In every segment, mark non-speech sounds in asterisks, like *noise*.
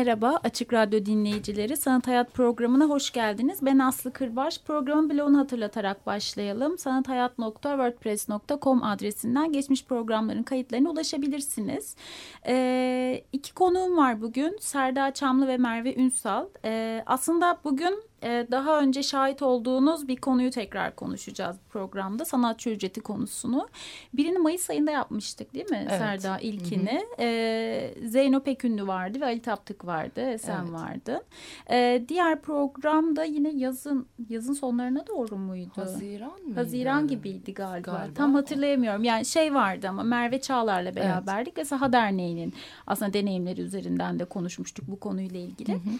Merhaba Açık Radyo dinleyicileri. Sanat Hayat programına hoş geldiniz. Ben Aslı Kırbaş. Programın bloğunu hatırlatarak başlayalım. sanathayat.wordpress.com adresinden geçmiş programların kayıtlarına ulaşabilirsiniz. Ee, iki konuğum var bugün. Serda Çamlı ve Merve Ünsal. Ee, aslında bugün e, daha önce şahit olduğunuz bir konuyu tekrar konuşacağız programda. Sanatçı ücreti konusunu. Birini Mayıs ayında yapmıştık değil mi evet. Serda ilkini? Hı hı. E, Zeyno Pekünlü vardı ve Ali Taptık vardı. Sen evet. vardı. E, diğer program da yine yazın yazın sonlarına doğru muydu? Haziran mı? Haziran gibiydi galiba. galiba. Tam hatırlayamıyorum. Yani şey vardı ama Merve Çağlar'la beraberdik evet. ve Saha Derneği'nin aslında deneyimleri üzerinden de konuşmuştuk bu konuyla ilgili. Hı hı.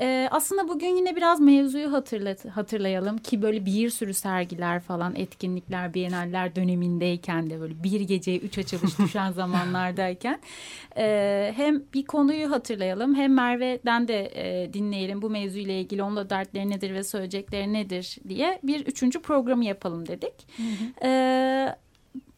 Ee, aslında bugün yine biraz mevzuyu hatırlat hatırlayalım ki böyle bir sürü sergiler falan etkinlikler bienaller dönemindeyken de böyle bir geceye üç açılış düşen *laughs* zamanlardayken e, hem bir konuyu hatırlayalım hem Merve'den de e, dinleyelim bu mevzuyla ilgili onunla dertleri nedir ve söyleyecekleri nedir diye bir üçüncü programı yapalım dedik. Hı hı. E,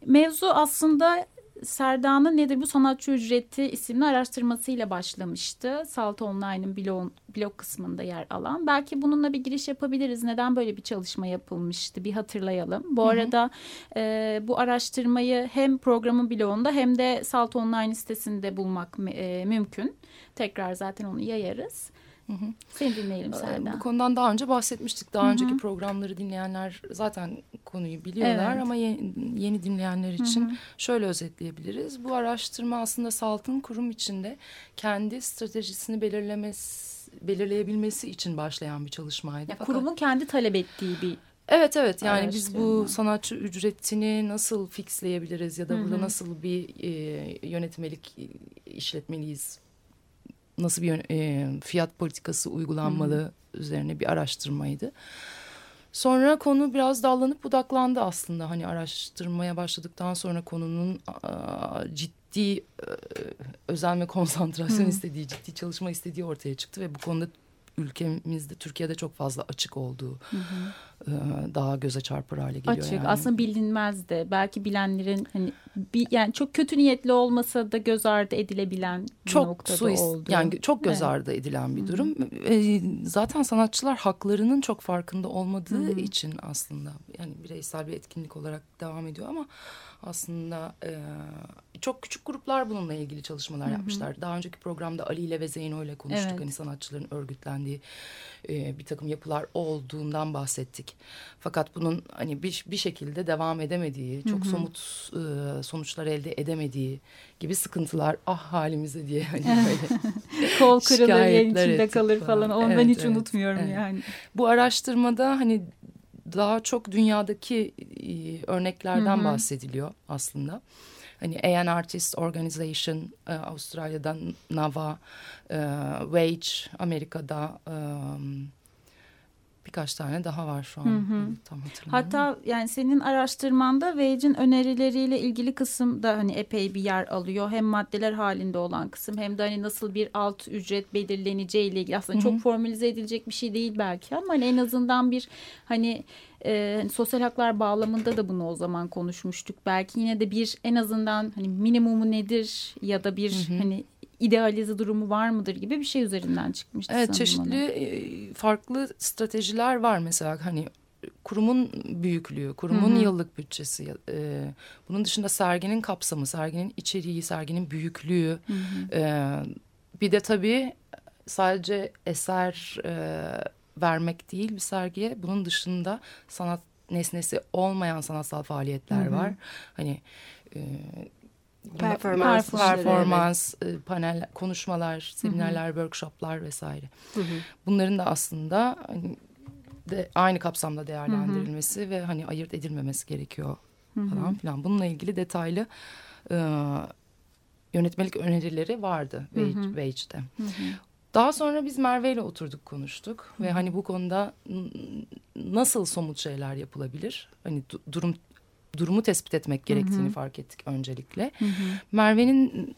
mevzu aslında Serda'nın nedir bu sanatçı ücreti isimli araştırmasıyla başlamıştı. Salt Online'ın blog, blog kısmında yer alan. Belki bununla bir giriş yapabiliriz. Neden böyle bir çalışma yapılmıştı bir hatırlayalım. Bu Hı -hı. arada e, bu araştırmayı hem programın blogunda hem de Salt Online sitesinde bulmak e, mümkün. Tekrar zaten onu yayarız. Hı hı. Seni dinleyelim Serdar. Bu konudan daha önce bahsetmiştik. Daha hı hı. önceki programları dinleyenler zaten konuyu biliyorlar evet. ama yeni, yeni dinleyenler için hı hı. şöyle özetleyebiliriz. Bu araştırma aslında Salt'ın kurum içinde kendi stratejisini belirlemesi, belirleyebilmesi için başlayan bir çalışmaydı. Ya, kurumun kendi talep ettiği bir Evet evet yani biz bu sanatçı ücretini nasıl fixleyebiliriz ya da Hı -hı. burada nasıl bir e, yönetmelik işletmeliyiz nasıl bir e, fiyat politikası uygulanmalı hmm. üzerine bir araştırmaydı. Sonra konu biraz dallanıp budaklandı aslında. Hani araştırmaya başladıktan sonra konunun a, ciddi e, özen ve konsantrasyon hmm. istediği, ciddi çalışma istediği ortaya çıktı ve bu konuda ülkemizde Türkiye'de çok fazla açık olduğu hı hı. Daha göze çarpar hale geliyor. Açık yani. aslında bilinmez de belki bilenlerin hani bir, yani çok kötü niyetli olmasa da göz ardı edilebilen bir çok noktada suist, oldu. Yani çok göz ardı evet. edilen bir durum. Hı hı. E, zaten sanatçılar haklarının çok farkında olmadığı hı hı. için aslında yani bireysel bir etkinlik olarak devam ediyor ama aslında e, çok küçük gruplar bununla ilgili çalışmalar Hı -hı. yapmışlar. Daha önceki programda Ali ile ve Zeyno ile konuştuk. Evet. Hani sanatçıların örgütlendiği e, bir takım yapılar olduğundan bahsettik. Fakat bunun hani bir, bir şekilde devam edemediği, çok Hı -hı. somut e, sonuçlar elde edemediği gibi sıkıntılar ah halimize diye hani *laughs* böyle kol kırılır içinde kalır falan. falan. Onu evet, ben hiç evet, unutmuyorum evet. yani. Bu araştırmada hani daha çok dünyadaki e, örneklerden Hı -hı. bahsediliyor aslında. Hani AN Artist Organization e, Avustralya'dan NAVA, e, Wage Amerika'da e, birkaç tane daha var şu an. Hı hı. Tam hatırlamıyorum. Hatta yani senin araştırmanda Wage'in önerileriyle ilgili kısım da hani epey bir yer alıyor. Hem maddeler halinde olan kısım hem de hani nasıl bir alt ücret belirleneceği ile ilgili. Aslında hı hı. çok formalize edilecek bir şey değil belki ama hani en azından bir hani e, hani sosyal haklar bağlamında da bunu o zaman konuşmuştuk. Belki yine de bir en azından hani minimumu nedir ya da bir hı hı. hani idealize durumu var mıdır gibi bir şey üzerinden çıkmıştı. Evet çeşitli e, farklı stratejiler var mesela hani kurumun büyüklüğü, kurumun Hı -hı. yıllık bütçesi, e, bunun dışında serginin kapsamı, serginin içeriği, serginin büyüklüğü, Hı -hı. E, bir de tabii sadece eser e, vermek değil bir sergiye, bunun dışında sanat nesnesi olmayan sanatsal faaliyetler Hı -hı. var. Hani e, performans, performans evet. panel, konuşmalar, seminerler, workshoplar vesaire. Hı -hı. Bunların da aslında hani, de aynı kapsamda değerlendirilmesi ve hani ayırt edilmemesi gerekiyor falan filan. Bununla ilgili detaylı e, yönetmelik önerileri vardı Wage'de. Daha sonra biz Merve ile oturduk konuştuk ve hani bu konuda nasıl somut şeyler yapılabilir? Hani durum durumu tespit etmek gerektiğini hı hı. fark ettik öncelikle. Merve'nin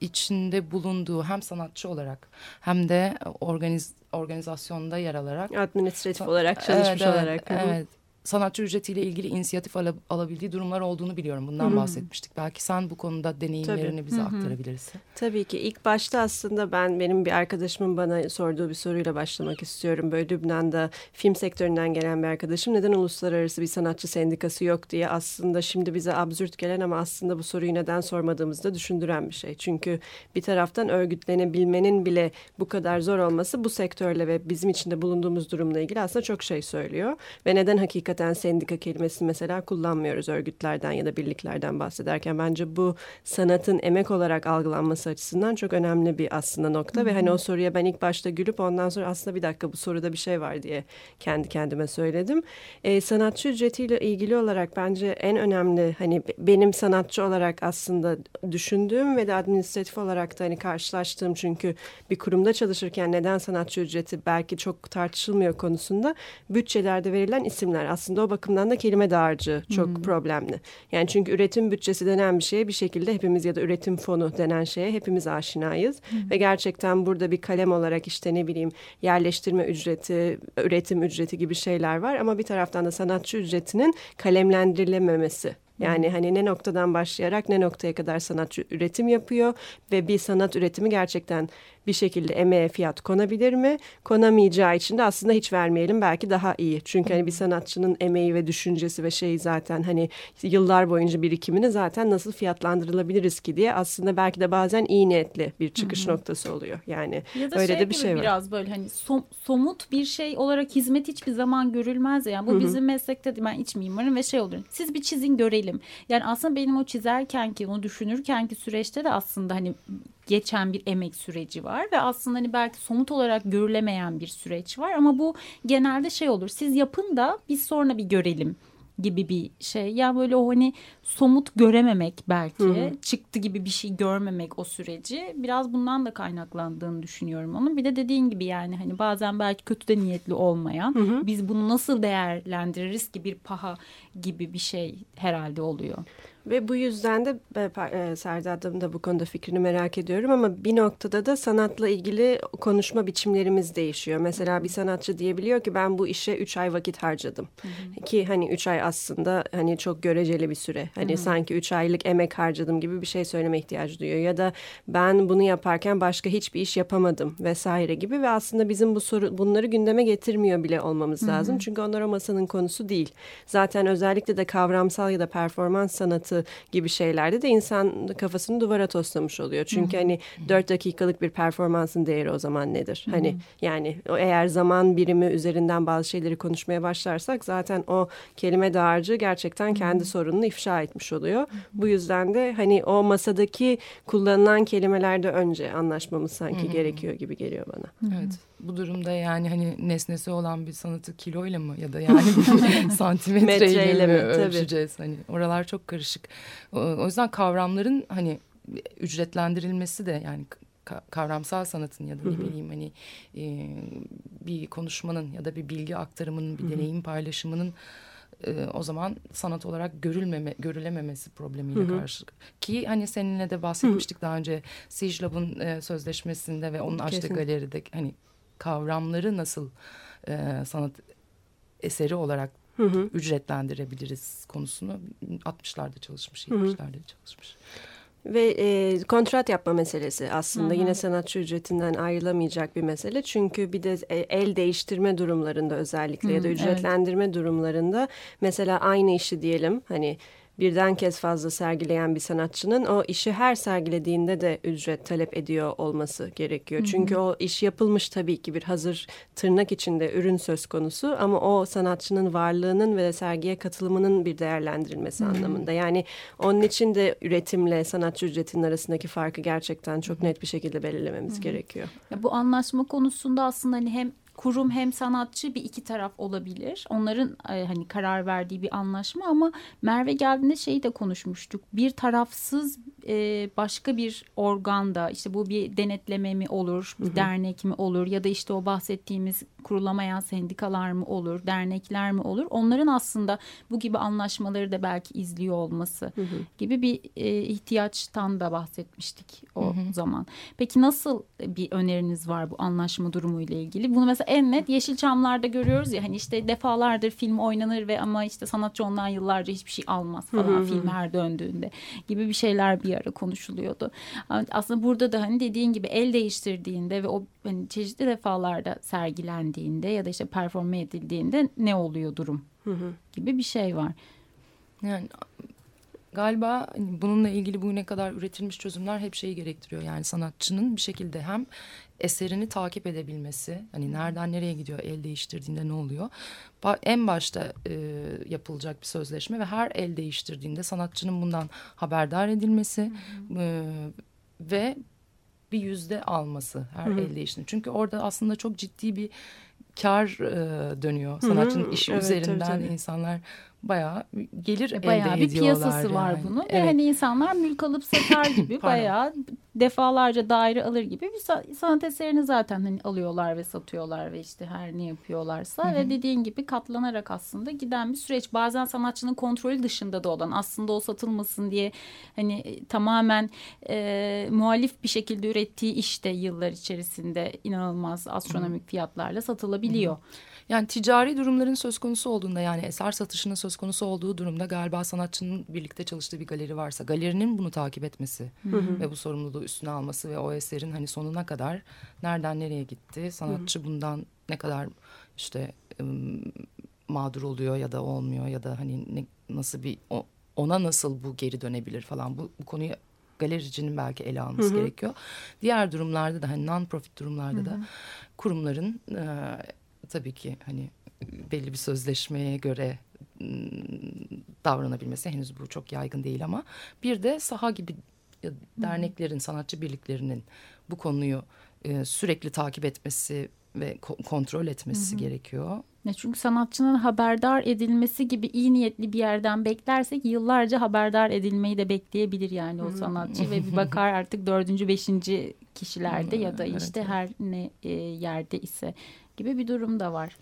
içinde bulunduğu hem sanatçı olarak hem de organiz, organizasyonda yer alarak administratif olarak çalışmış evet, olarak. Evet, sanatçı ücretiyle ilgili inisiyatif al alabildiği durumlar olduğunu biliyorum. Bundan Hı -hı. bahsetmiştik. Belki sen bu konuda deneyimlerini Tabii. bize Hı -hı. aktarabilirsin. Tabii ki. ilk başta aslında ben benim bir arkadaşımın bana sorduğu bir soruyla başlamak istiyorum. Böyle Lübnan'da film sektöründen gelen bir arkadaşım neden uluslararası bir sanatçı sendikası yok diye aslında şimdi bize absürt gelen ama aslında bu soruyu neden sormadığımızda düşündüren bir şey. Çünkü bir taraftan örgütlenebilmenin bile bu kadar zor olması bu sektörle ve bizim içinde bulunduğumuz durumla ilgili aslında çok şey söylüyor. Ve neden hakikat hakikaten sendika kelimesini mesela kullanmıyoruz örgütlerden ya da birliklerden bahsederken. Bence bu sanatın emek olarak algılanması açısından çok önemli bir aslında nokta. Hı -hı. Ve hani o soruya ben ilk başta gülüp ondan sonra aslında bir dakika bu soruda bir şey var diye kendi kendime söyledim. E, sanatçı ücretiyle ilgili olarak bence en önemli hani benim sanatçı olarak aslında düşündüğüm ve de administratif olarak da hani karşılaştığım çünkü bir kurumda çalışırken neden sanatçı ücreti belki çok tartışılmıyor konusunda bütçelerde verilen isimler aslında o bakımdan da kelime dağarcığı çok hmm. problemli. Yani çünkü üretim bütçesi denen bir şeye bir şekilde hepimiz ya da üretim fonu denen şeye hepimiz aşinayız. Hmm. Ve gerçekten burada bir kalem olarak işte ne bileyim yerleştirme ücreti, üretim ücreti gibi şeyler var. Ama bir taraftan da sanatçı ücretinin kalemlendirilememesi yani hani ne noktadan başlayarak ne noktaya kadar sanatçı üretim yapıyor ve bir sanat üretimi gerçekten bir şekilde emeğe fiyat konabilir mi? Konamayacağı için de aslında hiç vermeyelim belki daha iyi. Çünkü hani bir sanatçının emeği ve düşüncesi ve şeyi zaten hani yıllar boyunca birikimini zaten nasıl fiyatlandırılabiliriz ki diye aslında belki de bazen iyi niyetli bir çıkış Hı -hı. noktası oluyor. Yani ya da öyle şey de bir şey var. Biraz böyle hani som, somut bir şey olarak hizmet hiçbir zaman görülmez yani. Bu Hı -hı. bizim meslekte ben iç mimarım ve şey olur. Siz bir çizin görelim. Yani aslında benim o çizerken ki onu düşünürken ki süreçte de aslında hani geçen bir emek süreci var ve aslında hani belki somut olarak görülemeyen bir süreç var ama bu genelde şey olur siz yapın da biz sonra bir görelim gibi bir şey. Ya böyle o hani somut görememek belki Hı. çıktı gibi bir şey görmemek o süreci biraz bundan da kaynaklandığını düşünüyorum onun. Bir de dediğin gibi yani hani bazen belki kötü de niyetli olmayan Hı. biz bunu nasıl değerlendiririz ki bir paha gibi bir şey herhalde oluyor. Ve bu yüzden de e, Serdar da bu konuda fikrini merak ediyorum ama bir noktada da sanatla ilgili konuşma biçimlerimiz değişiyor. Mesela bir sanatçı diyebiliyor ki ben bu işe üç ay vakit harcadım. Hı hı. Ki hani üç ay aslında hani çok göreceli bir süre. Hani hı hı. sanki üç aylık emek harcadım gibi bir şey söyleme ihtiyacı duyuyor. Ya da ben bunu yaparken başka hiçbir iş yapamadım vesaire gibi ve aslında bizim bu soru bunları gündeme getirmiyor bile olmamız hı hı. lazım. Çünkü onlar o masanın konusu değil. Zaten özellikle de kavramsal ya da performans sanatı gibi şeylerde de insan kafasını duvara toslamış oluyor. Çünkü hani dört dakikalık bir performansın değeri o zaman nedir? Hani yani eğer zaman birimi üzerinden bazı şeyleri konuşmaya başlarsak zaten o kelime dağarcığı gerçekten kendi sorununu ifşa etmiş oluyor. Bu yüzden de hani o masadaki kullanılan kelimelerde önce anlaşmamız sanki gerekiyor gibi geliyor bana. Evet bu durumda yani hani nesnesi olan bir sanatı kiloyla mı ya da yani *laughs* santimetreyle mi ölçeceğiz? Tabii. Hani oralar çok karışık. O yüzden kavramların hani ücretlendirilmesi de yani kavramsal sanatın ya da ne bileyim hani e, bir konuşmanın ya da bir bilgi aktarımının bir deneyim paylaşımının e, o zaman sanat olarak görülmeme görülememesi problemiyle hı hı. karşı ki hani seninle de bahsetmiştik hı. daha önce Sijlab'ın e, sözleşmesinde ve onun açtığı galeride hani kavramları nasıl e, sanat eseri olarak hı hı. ücretlendirebiliriz konusunu 60'larda çalışmış, 70'lerde çalışmış. Ve e, kontrat yapma meselesi aslında hı hı. yine sanatçı ücretinden ayrılamayacak bir mesele. Çünkü bir de e, el değiştirme durumlarında özellikle hı, ya da ücretlendirme evet. durumlarında mesela aynı işi diyelim hani birden kez fazla sergileyen bir sanatçının o işi her sergilediğinde de ücret talep ediyor olması gerekiyor. Hı hı. Çünkü o iş yapılmış tabii ki bir hazır tırnak içinde ürün söz konusu ama o sanatçının varlığının ve sergiye katılımının bir değerlendirilmesi hı hı. anlamında. Yani onun için de üretimle sanatçı ücretinin arasındaki farkı gerçekten çok net bir şekilde belirlememiz hı hı. gerekiyor. Ya bu anlaşma konusunda aslında hani hem kurum hem sanatçı bir iki taraf olabilir. Onların e, hani karar verdiği bir anlaşma ama Merve geldiğinde şeyi de konuşmuştuk. Bir tarafsız e, başka bir organda işte bu bir denetleme mi olur, bir hı hı. dernek mi olur ya da işte o bahsettiğimiz kurulamayan sendikalar mı olur, dernekler mi olur? Onların aslında bu gibi anlaşmaları da belki izliyor olması hı hı. gibi bir e, ihtiyaçtan da bahsetmiştik o hı hı. zaman. Peki nasıl bir öneriniz var bu anlaşma durumuyla ilgili? Bunu mesela en net Yeşilçamlar'da görüyoruz ya hani işte defalardır film oynanır ve ama işte sanatçı ondan yıllarca hiçbir şey almaz falan hı hı. film her döndüğünde gibi bir şeyler bir ara konuşuluyordu. Aslında burada da hani dediğin gibi el değiştirdiğinde ve o hani çeşitli defalarda sergilendiğinde ya da işte performe edildiğinde ne oluyor durum hı hı. gibi bir şey var. Yani galiba hani bununla ilgili bugüne kadar üretilmiş çözümler hep şeyi gerektiriyor. Yani sanatçının bir şekilde hem eserini takip edebilmesi, hani nereden nereye gidiyor, el değiştirdiğinde ne oluyor? En başta e, yapılacak bir sözleşme ve her el değiştirdiğinde sanatçının bundan haberdar edilmesi E, ve bir yüzde alması her Hı -hı. el değiştirdiğinde. Çünkü orada aslında çok ciddi bir kar e, dönüyor sanatçının Hı -hı. işi evet, üzerinden tabii, tabii. insanlar bayağı gelir e, bayağı elde bir piyasası yani. var bunun evet. ve hani insanlar mülk alıp satar *laughs* gibi bayağı defalarca daire alır gibi bir sanat eserini zaten hani alıyorlar ve satıyorlar ve işte her ne yapıyorlarsa Hı -hı. ve dediğin gibi katlanarak aslında giden bir süreç. Bazen sanatçının kontrolü dışında da olan aslında o satılmasın diye hani e, tamamen e, muhalif bir şekilde ürettiği işte yıllar içerisinde inanılmaz astronomik Hı -hı. fiyatlarla satılabiliyor. Hı -hı. Yani ticari durumların söz konusu olduğunda yani eser satışının söz konusu olduğu durumda galiba sanatçının birlikte çalıştığı bir galeri varsa galerinin bunu takip etmesi hı hı. ve bu sorumluluğu üstüne alması ve o eserin hani sonuna kadar nereden nereye gitti sanatçı hı hı. bundan ne kadar işte mağdur oluyor ya da olmuyor ya da hani ne, nasıl bir ona nasıl bu geri dönebilir falan bu, bu konuyu galericinin belki ele alması hı hı. gerekiyor. Diğer durumlarda da hani non-profit durumlarda hı hı. da kurumların e, tabii ki hani belli bir sözleşmeye göre davranabilmesi henüz bu çok yaygın değil ama bir de saha gibi derneklerin, sanatçı birliklerinin bu konuyu e, sürekli takip etmesi ve kontrol etmesi Hı -hı. gerekiyor. Ya çünkü sanatçının haberdar edilmesi gibi iyi niyetli bir yerden beklersek yıllarca haberdar edilmeyi de bekleyebilir yani o sanatçı ve bir *laughs* bakar artık dördüncü, beşinci kişilerde ya da işte her ne e, yerde ise gibi bir durum da var.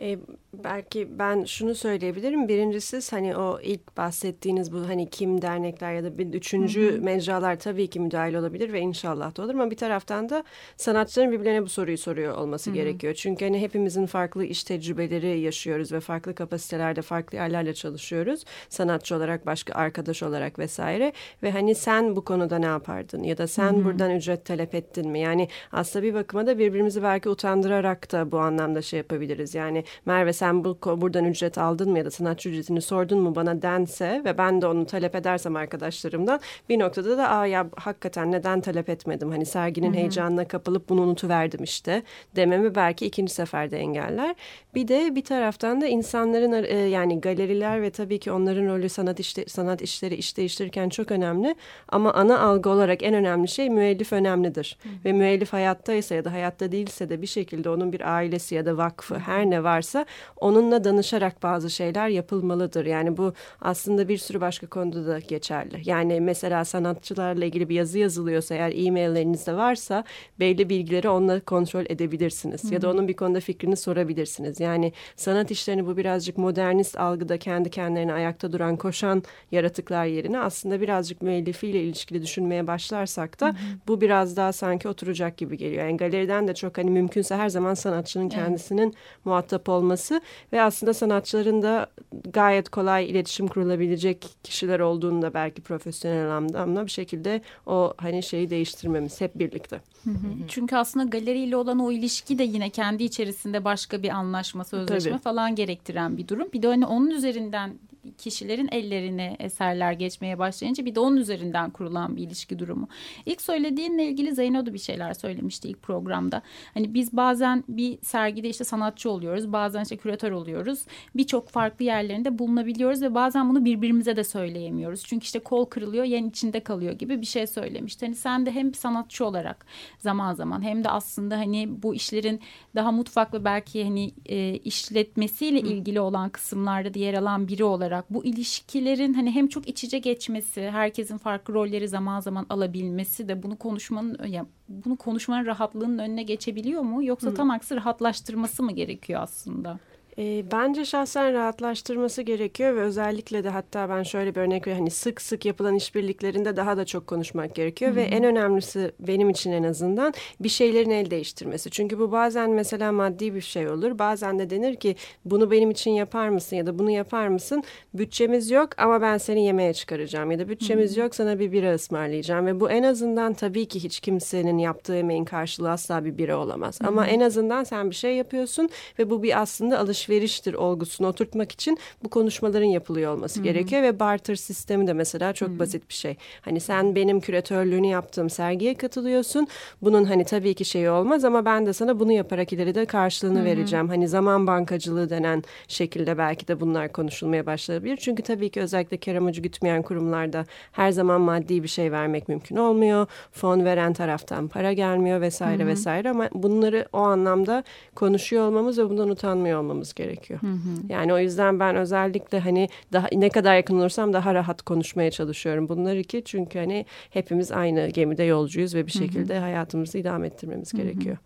E, belki ben şunu söyleyebilirim. Birincisi hani o ilk bahsettiğiniz bu hani kim dernekler ya da bir üçüncü hı hı. mecralar tabii ki müdahil olabilir ve inşallah da olur ama bir taraftan da sanatçıların birbirlerine bu soruyu soruyor olması hı hı. gerekiyor. Çünkü hani hepimizin farklı iş tecrübeleri yaşıyoruz ve farklı kapasitelerde farklı yerlerle çalışıyoruz. Sanatçı olarak başka arkadaş olarak vesaire ve hani sen bu konuda ne yapardın ya da sen hı hı. buradan ücret talep ettin mi? Yani aslında bir bakıma da birbirimizi belki utandırarak da bu anlamda şey yapabiliriz. Yani Merve sen bu buradan ücret aldın mı ya da sanatçı ücretini sordun mu bana dense ve ben de onu talep edersem arkadaşlarımdan bir noktada da aa ya hakikaten neden talep etmedim hani serginin Hı-hı. heyecanına kapılıp bunu unutuverdim işte dememi belki ikinci seferde engeller. Bir de bir taraftan da insanların e, yani galeriler ve tabii ki onların rolü sanat işte sanat işleri iş değiştirirken çok önemli ama ana algı olarak en önemli şey müellif önemlidir. Hı-hı. Ve müellif hayattaysa ya da hayatta değilse de bir şekilde onun bir ailesi ya da vakfı her ne varsa onunla danışarak bazı şeyler yapılmalıdır. Yani bu aslında bir sürü başka konuda da geçerli. Yani mesela sanatçılarla ilgili bir yazı yazılıyorsa eğer e-maillerinizde varsa belli bilgileri onunla kontrol edebilirsiniz. Hı-hı. Ya da onun bir konuda fikrini sorabilirsiniz. Yani sanat işlerini bu birazcık modernist algıda kendi kendilerine ayakta duran koşan yaratıklar yerine aslında birazcık müellifiyle ilişkili düşünmeye başlarsak da Hı-hı. bu biraz daha sanki oturacak gibi geliyor. Yani galeriden de çok hani mümkünse her zaman sanatçının kendisinin evet. muhatap olması ve aslında sanatçıların da gayet kolay iletişim kurulabilecek kişiler olduğunu da belki profesyonel anlamda bir şekilde o hani şeyi değiştirmemiz hep birlikte. Hı hı. Çünkü aslında galeriyle olan o ilişki de yine kendi içerisinde başka bir anlaşma, sözleşme Tabii. falan gerektiren bir durum. Bir de hani onun üzerinden kişilerin ellerine eserler geçmeye başlayınca bir de onun üzerinden kurulan bir ilişki durumu. İlk söylediğinle ilgili Zeyno da bir şeyler söylemişti ilk programda. Hani biz bazen bir sergide işte sanatçı oluyoruz, bazen işte küratör oluyoruz. Birçok farklı yerlerinde bulunabiliyoruz ve bazen bunu birbirimize de söyleyemiyoruz. Çünkü işte kol kırılıyor, yen içinde kalıyor gibi bir şey söylemişti. Hani sen de hem bir sanatçı olarak zaman zaman hem de aslında hani bu işlerin daha mutfak ve belki hani e, işletmesiyle ilgili olan kısımlarda yer alan biri olarak bu ilişkilerin hani hem çok iç içe geçmesi, herkesin farklı rolleri zaman zaman alabilmesi de bunu konuşmanın ya bunu konuşmanın rahatlığının önüne geçebiliyor mu yoksa Hı. tam aksi rahatlaştırması mı gerekiyor aslında? E, bence şahsen rahatlaştırması gerekiyor ve özellikle de hatta ben şöyle bir örnek vereyim. Hani sık sık yapılan işbirliklerinde daha da çok konuşmak gerekiyor. Hı -hı. Ve en önemlisi benim için en azından bir şeylerin el değiştirmesi. Çünkü bu bazen mesela maddi bir şey olur. Bazen de denir ki bunu benim için yapar mısın ya da bunu yapar mısın? Bütçemiz yok ama ben seni yemeğe çıkaracağım. Ya da bütçemiz Hı -hı. yok sana bir bira ısmarlayacağım. Ve bu en azından tabii ki hiç kimsenin yaptığı emeğin karşılığı asla bir bira olamaz. Hı -hı. Ama en azından sen bir şey yapıyorsun ve bu bir aslında alışveriş alışveriştir olgusunu oturtmak için bu konuşmaların yapılıyor olması Hı-hı. gerekiyor ve barter sistemi de mesela çok Hı-hı. basit bir şey. Hani sen benim küratörlüğünü yaptığım sergiye katılıyorsun. Bunun hani tabii ki şeyi olmaz ama ben de sana bunu yaparak ileride karşılığını Hı-hı. vereceğim. Hani zaman bankacılığı denen şekilde belki de bunlar konuşulmaya başlayabilir. Çünkü tabii ki özellikle kar amacı gütmeyen kurumlarda her zaman maddi bir şey vermek mümkün olmuyor. Fon veren taraftan para gelmiyor vesaire Hı-hı. vesaire ama bunları o anlamda konuşuyor olmamız ve bundan utanmıyor olmamız gerekiyor. Hı hı. Yani o yüzden ben özellikle hani daha ne kadar yakın olursam daha rahat konuşmaya çalışıyorum bunları ki çünkü hani hepimiz aynı gemide yolcuyuz ve bir şekilde hı hı. hayatımızı idame ettirmemiz hı hı. gerekiyor.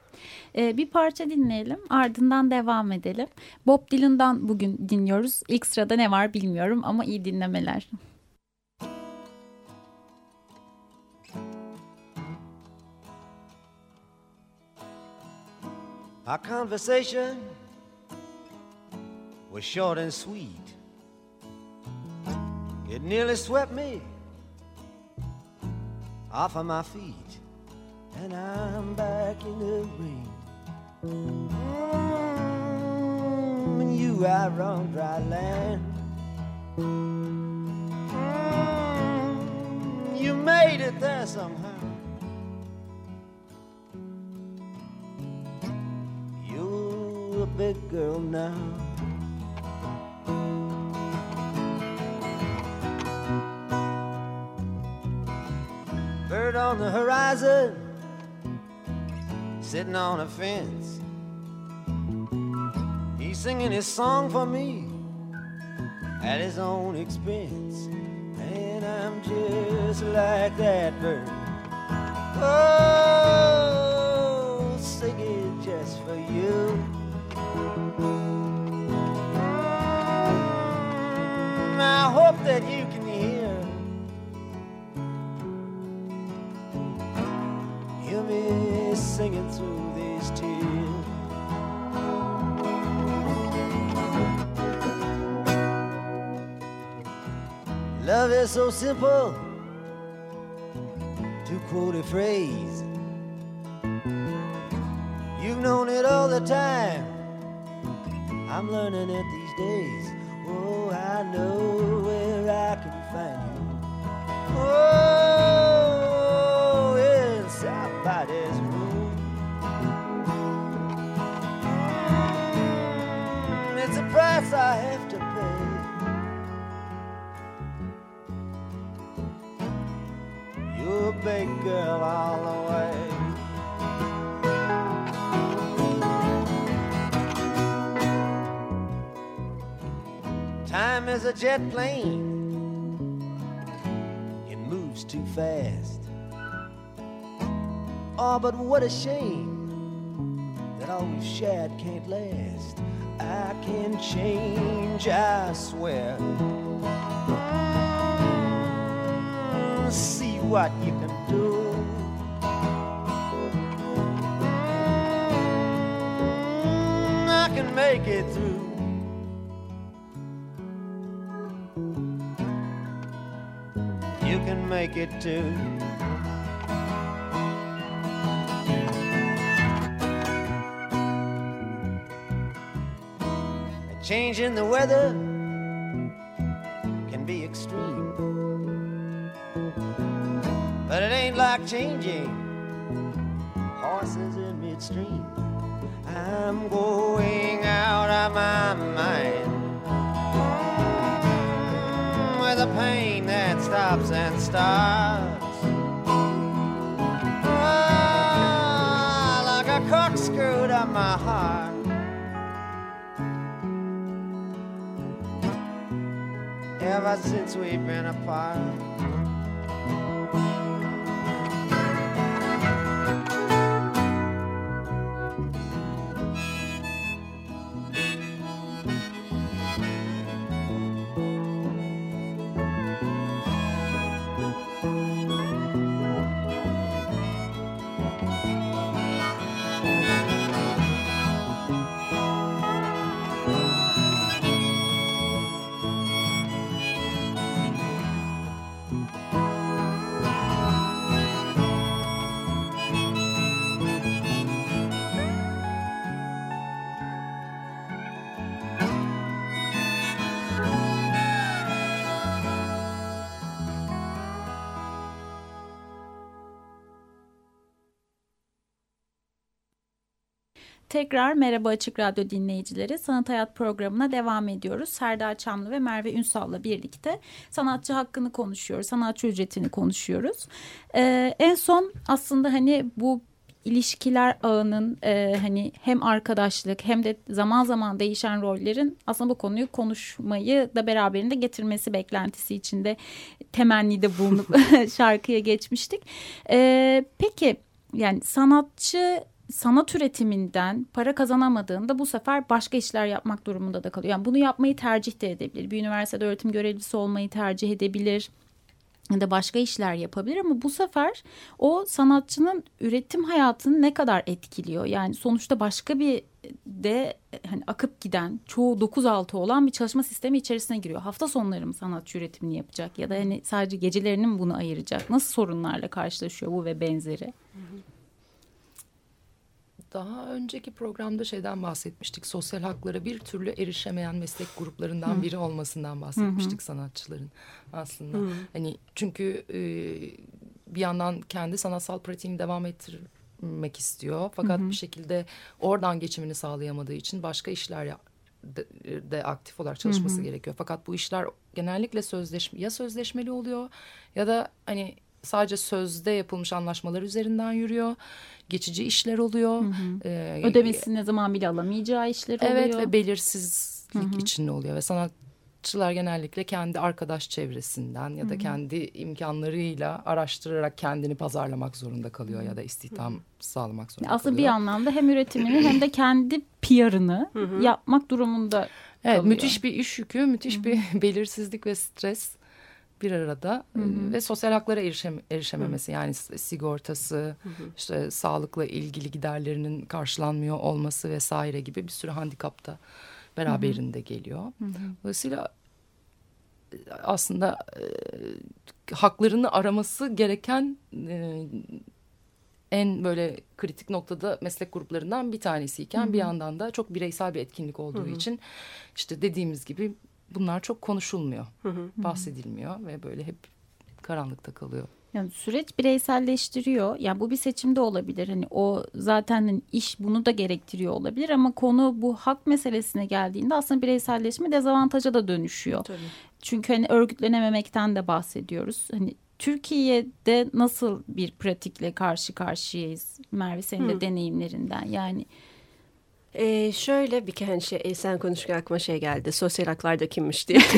Ee, bir parça dinleyelim ardından devam edelim. Bob Dylan'dan bugün dinliyoruz. İlk sırada ne var bilmiyorum ama iyi dinlemeler. Our conversation was short and sweet. It nearly swept me off of my feet, and I'm back in the ring. Mm, and you out on dry land. Mm, you made it there somehow. You're a big girl now. Bird on the horizon, sitting on a fence. He's singing his song for me at his own expense. And I'm just like that bird. Oh, sing it just for you. Mm, I hope that you can singing through these tears. Love is so simple, to quote a phrase. You've known it all the time. I'm learning it these days. Oh, I know where I can find you. Oh, girl all the way. Time is a jet plane, it moves too fast. Oh, but what a shame that all we've shared can't last. I can change, I swear. See what you can make it through. You can make it too. A change in the weather can be extreme. But it ain't like changing horses in midstream. I'm going out of my mind with a pain that stops and starts. Ah, like a corkscrew to my heart. Ever since we've been apart. Tekrar merhaba Açık Radyo dinleyicileri. Sanat Hayat programına devam ediyoruz. Serdar Çamlı ve Merve Ünsal'la birlikte sanatçı hakkını konuşuyoruz. Sanatçı ücretini konuşuyoruz. Ee, en son aslında hani bu ilişkiler ağının e, hani hem arkadaşlık hem de zaman zaman değişen rollerin aslında bu konuyu konuşmayı da beraberinde getirmesi beklentisi içinde temennide bulunup *laughs* *laughs* şarkıya geçmiştik. E, peki yani sanatçı sanat üretiminden para kazanamadığında bu sefer başka işler yapmak durumunda da kalıyor. Yani bunu yapmayı tercih de edebilir. Bir üniversitede öğretim görevlisi olmayı tercih edebilir ya da başka işler yapabilir ama bu sefer o sanatçının üretim hayatını ne kadar etkiliyor? Yani sonuçta başka bir de hani akıp giden çoğu 9-6 olan bir çalışma sistemi içerisine giriyor. Hafta sonları mı sanatçı üretimini yapacak ya da hani sadece gecelerini mi bunu ayıracak? Nasıl sorunlarla karşılaşıyor bu ve benzeri? Hı hı. Daha önceki programda şeyden bahsetmiştik. Sosyal haklara bir türlü erişemeyen meslek gruplarından Hı. biri olmasından bahsetmiştik Hı. sanatçıların aslında. Hı. Hani çünkü e, bir yandan kendi sanatsal pratiğini devam ettirmek istiyor. Fakat Hı. bir şekilde oradan geçimini sağlayamadığı için başka işler de, de aktif olarak çalışması Hı. gerekiyor. Fakat bu işler genellikle sözleşme ya sözleşmeli oluyor ya da hani sadece sözde yapılmış anlaşmalar üzerinden yürüyor. Geçici işler oluyor. Hı hı. Ee, Ödemesini ne zaman bile alamayacağı işler evet, oluyor. Evet ve belirsizlik hı hı. içinde oluyor ve sanatçılar genellikle kendi arkadaş çevresinden ya da hı hı. kendi imkanlarıyla araştırarak kendini pazarlamak zorunda kalıyor ya da istihdam hı hı. sağlamak zorunda Aslında kalıyor. bir anlamda hem üretimini hem de kendi PR'ını yapmak durumunda Evet, kalıyor. müthiş bir iş yükü, müthiş hı hı. bir *laughs* belirsizlik ve stres bir arada hı hı. ve sosyal haklara erişem, erişememesi hı. yani sigortası, hı hı. işte sağlıkla ilgili giderlerinin karşılanmıyor olması vesaire gibi bir sürü handikap da beraberinde hı hı. geliyor. Hı hı. Dolayısıyla aslında e, haklarını araması gereken e, en böyle kritik noktada meslek gruplarından bir tanesiyken hı hı. bir yandan da çok bireysel bir etkinlik olduğu hı hı. için işte dediğimiz gibi bunlar çok konuşulmuyor, hı hı. bahsedilmiyor ve böyle hep karanlıkta kalıyor. Yani süreç bireyselleştiriyor. Yani bu bir seçimde olabilir. Hani o zaten hani iş bunu da gerektiriyor olabilir ama konu bu hak meselesine geldiğinde aslında bireyselleşme dezavantaja da dönüşüyor. Tabii. Çünkü hani örgütlenememekten de bahsediyoruz. Hani Türkiye'de nasıl bir pratikle karşı karşıyayız? Merve senin de deneyimlerinden. Yani ee, şöyle bir hani şey e, sen konuşurken aklıma şey geldi. Sosyal haklar da kimmiş diye. *laughs*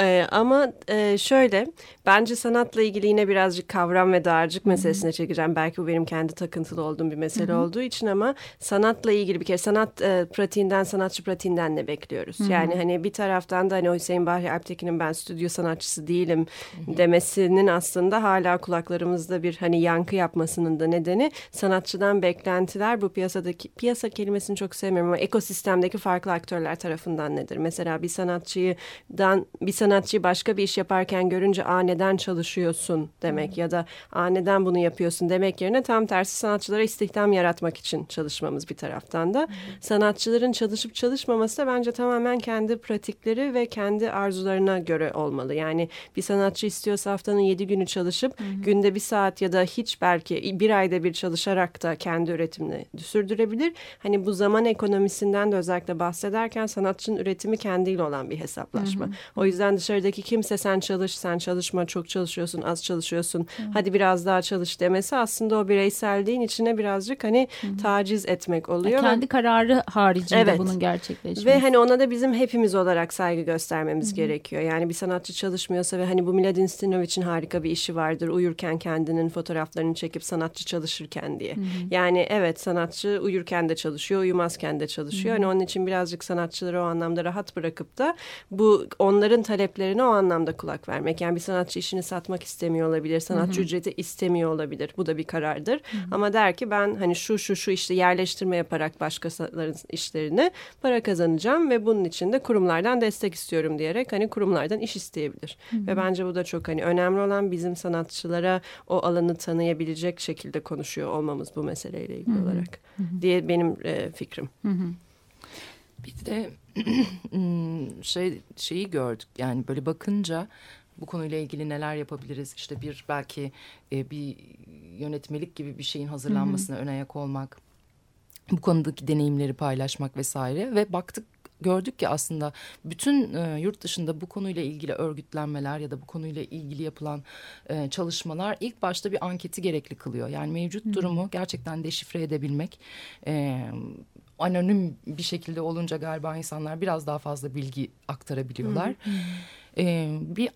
Ee, ama e, şöyle bence sanatla ilgili yine birazcık kavram ve dağarcık meselesine çekeceğim. Belki bu benim kendi takıntılı olduğum bir mesele olduğu için ama sanatla ilgili bir kere sanat e, pratiğinden sanatçı pratiğinden ne bekliyoruz. Yani hani bir taraftan da hani Hüseyin Bahri Alptekin'in ben stüdyo sanatçısı değilim demesinin aslında hala kulaklarımızda bir hani yankı yapmasının da nedeni sanatçıdan beklentiler bu piyasadaki piyasa kelimesi kelimesini çok sevmiyorum ama ekosistemdeki farklı aktörler tarafından nedir? Mesela bir sanatçıdan bir sanatçıyı başka bir iş yaparken görünce aa neden çalışıyorsun demek ya da aa neden bunu yapıyorsun demek yerine tam tersi sanatçılara istihdam yaratmak için çalışmamız bir taraftan da. Sanatçıların çalışıp çalışmaması da bence tamamen kendi pratikleri ve kendi arzularına göre olmalı. Yani bir sanatçı istiyorsa haftanın yedi günü çalışıp günde bir saat ya da hiç belki bir ayda bir çalışarak da kendi üretimini sürdürebilir. Hani bu zaman ekonomisinden de özellikle bahsederken sanatçının üretimi kendiyle olan bir hesaplaşma. O yüzden dışarıdaki kimse sen çalış, sen çalışma, çok çalışıyorsun, az çalışıyorsun, hadi biraz daha çalış demesi aslında o bireyselliğin içine birazcık hani taciz etmek oluyor. Kendi kararı haricinde Evet. bunun gerçekleşmesi. Ve hani ona da bizim hepimiz olarak saygı göstermemiz gerekiyor. Yani bir sanatçı çalışmıyorsa ve hani bu Miladin Stinovic'in harika bir işi vardır. Uyurken kendinin fotoğraflarını çekip sanatçı çalışırken diye. Yani evet sanatçı uyurken de çalışıyor, uyumazken de çalışıyor. Hani onun için birazcık sanatçıları o anlamda rahat bırakıp da bu onların taleplerine o anlamda kulak vermek. Yani bir sanatçı işini satmak istemiyor olabilir. Sanatçı ücreti istemiyor olabilir. Bu da bir karardır. Ama der ki ben hani şu şu şu işte yerleştirme yaparak başkalarının işlerini para kazanacağım ve bunun için de kurumlardan destek istiyorum diyerek hani kurumlardan iş isteyebilir. Ve bence bu da çok hani önemli olan bizim sanatçılara o alanı tanıyabilecek şekilde konuşuyor olmamız bu meseleyle ilgili olarak diye benim e, fikrim. Bir de *clears throat* hmm, şey şeyi gördük. Yani böyle bakınca bu konuyla ilgili neler yapabiliriz? İşte bir belki e, bir yönetmelik gibi bir şeyin hazırlanmasına ön ayak olmak bu konudaki deneyimleri paylaşmak vesaire. Ve baktık gördük ki aslında bütün e, yurt dışında bu konuyla ilgili örgütlenmeler ya da bu konuyla ilgili yapılan e, çalışmalar ilk başta bir anketi gerekli kılıyor. Yani mevcut durumu gerçekten deşifre edebilmek e, anonim bir şekilde olunca galiba insanlar biraz daha fazla bilgi aktarabiliyorlar. E, bir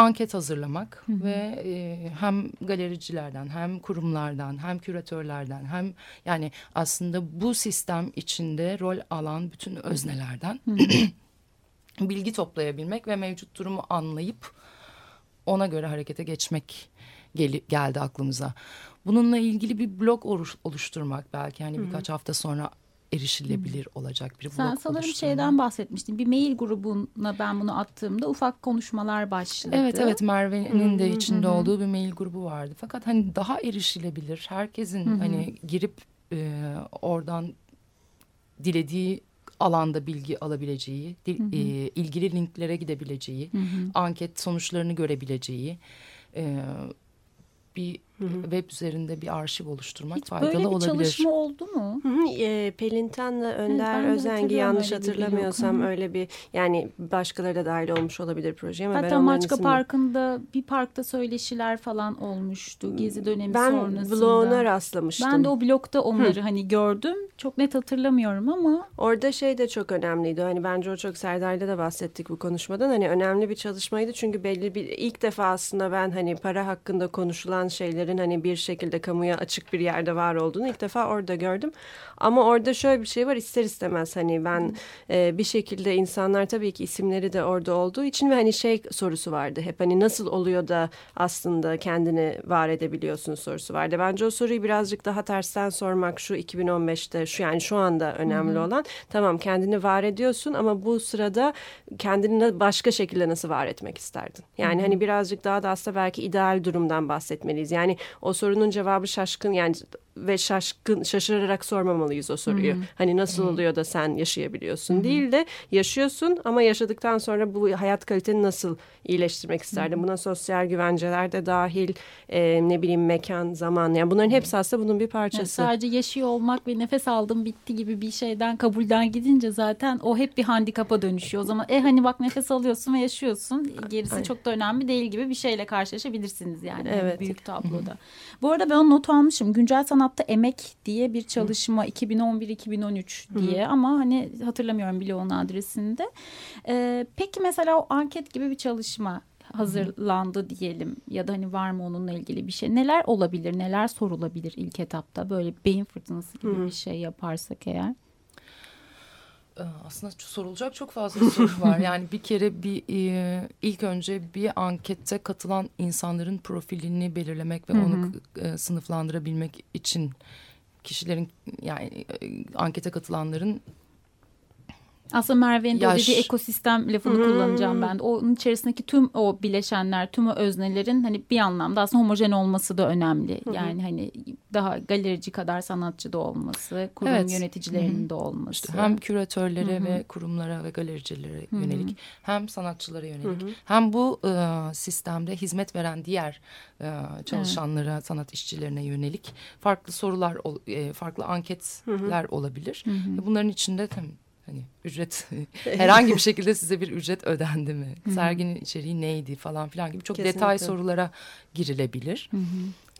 anket hazırlamak ve e, hem galericilerden hem kurumlardan hem küratörlerden hem yani aslında bu sistem içinde rol alan bütün öznelerden *clears throat* bilgi toplayabilmek ve mevcut durumu anlayıp ona göre harekete geçmek gel- geldi aklımıza. Bununla ilgili bir blog oluş- oluşturmak belki hani birkaç hafta sonra erişilebilir olacak bir Sen sanırım şeyden bahsetmiştin. Bir mail grubuna ben bunu attığımda ufak konuşmalar başladı. Evet evet Merve'nin de içinde olduğu bir mail grubu vardı. Fakat hani daha erişilebilir. Herkesin hani girip e, oradan dilediği alanda bilgi alabileceği, dil- e, ilgili linklere gidebileceği, anket sonuçlarını görebileceği e, bir web üzerinde bir arşiv oluşturmak Hiç faydalı böyle bir olabilir. çalışma oldu mu? Hı hı, e, Pelintan'la Önder ben de Özengi yanlış hatırlamıyorsam Hı hı. öyle bir yani başkaları da dahil olmuş olabilir projeye ama ben Hatta onların Maçka isimini- Parkı'nda bir parkta söyleşiler falan olmuştu. Gezi dönemi ben sonrasında. bloguna rastlamıştım. Ben de o blogda onları hani gördüm. Çok net hatırlamıyorum ama Orada şey de çok önemliydi. Hani bence o çok Serdar'la da bahsettik bu konuşmadan. Hani önemli bir çalışmaydı. Çünkü belli bir ilk defa aslında ben hani para hakkında konuşulan şeylerin hani bir şekilde kamuya açık bir yerde var olduğunu ilk defa orada gördüm. Ama orada şöyle bir şey var ister istemez hani ben e, bir şekilde insanlar tabii ki isimleri de orada olduğu için ve hani şey sorusu vardı hep hani nasıl oluyor da aslında kendini var edebiliyorsun sorusu vardı. Bence o soruyu birazcık daha tersten sormak şu 2015'te şu yani şu anda önemli olan tamam kendini var ediyorsun ama bu sırada kendini başka şekilde nasıl var etmek isterdin? Yani hani birazcık daha da aslında belki ideal durumdan bahsetmeliyiz. Yani o sorunun cevabı şaşkın yani ve şaşkın şaşırarak sormamalıyız o soruyu. Hani nasıl oluyor da sen yaşayabiliyorsun değil de yaşıyorsun ama yaşadıktan sonra bu hayat kaliteni nasıl iyileştirmek isterdin? Buna sosyal güvenceler de dahil e, ne bileyim mekan, zaman yani bunların hepsi aslında bunun bir yani parçası. sadece yaşıyor olmak ve nefes aldım bitti gibi bir şeyden kabulden gidince zaten o hep bir handikapa dönüşüyor. O zaman e hani bak nefes alıyorsun ve yaşıyorsun gerisi Ay. çok da önemli değil gibi bir şeyle karşılaşabilirsiniz yani Evet. büyük tabloda. Bu arada ben o not almışım. Güncel sanatta emek diye bir çalışma 2011-2013 diye ama hani hatırlamıyorum bile onun adresinde. Ee, peki mesela o anket gibi bir çalışma hazırlandı diyelim ya da hani var mı onunla ilgili bir şey. Neler olabilir, neler sorulabilir ilk etapta böyle beyin fırtınası gibi bir şey yaparsak eğer? Ee, Aslında sorulacak çok fazla soru var. *laughs* Yani bir kere bir e, ilk önce bir ankette katılan insanların profilini belirlemek ve onu e, sınıflandırabilmek için kişilerin yani e, ankete katılanların Aslında Merve'nin de dediği ekosistem lafını Hı-hı. kullanacağım ben de. Onun içerisindeki tüm o bileşenler, tüm o öznelerin hani bir anlamda aslında homojen olması da önemli. Hı-hı. Yani hani daha galerici kadar sanatçı da olması, kurum evet. yöneticilerinin Hı-hı. de olması. İşte hem küratörlere Hı-hı. ve kurumlara ve galericilere Hı-hı. yönelik hem sanatçılara yönelik Hı-hı. hem bu e, sistemde hizmet veren diğer e, çalışanlara, evet. sanat işçilerine yönelik farklı sorular, e, farklı anketler Hı-hı. olabilir. Hı-hı. Bunların içinde tabii hani ücret *laughs* herhangi bir şekilde size bir ücret ödendi mi? Serginin içeriği neydi falan filan gibi çok Kesinlikle. detay sorulara girilebilir. Hı hı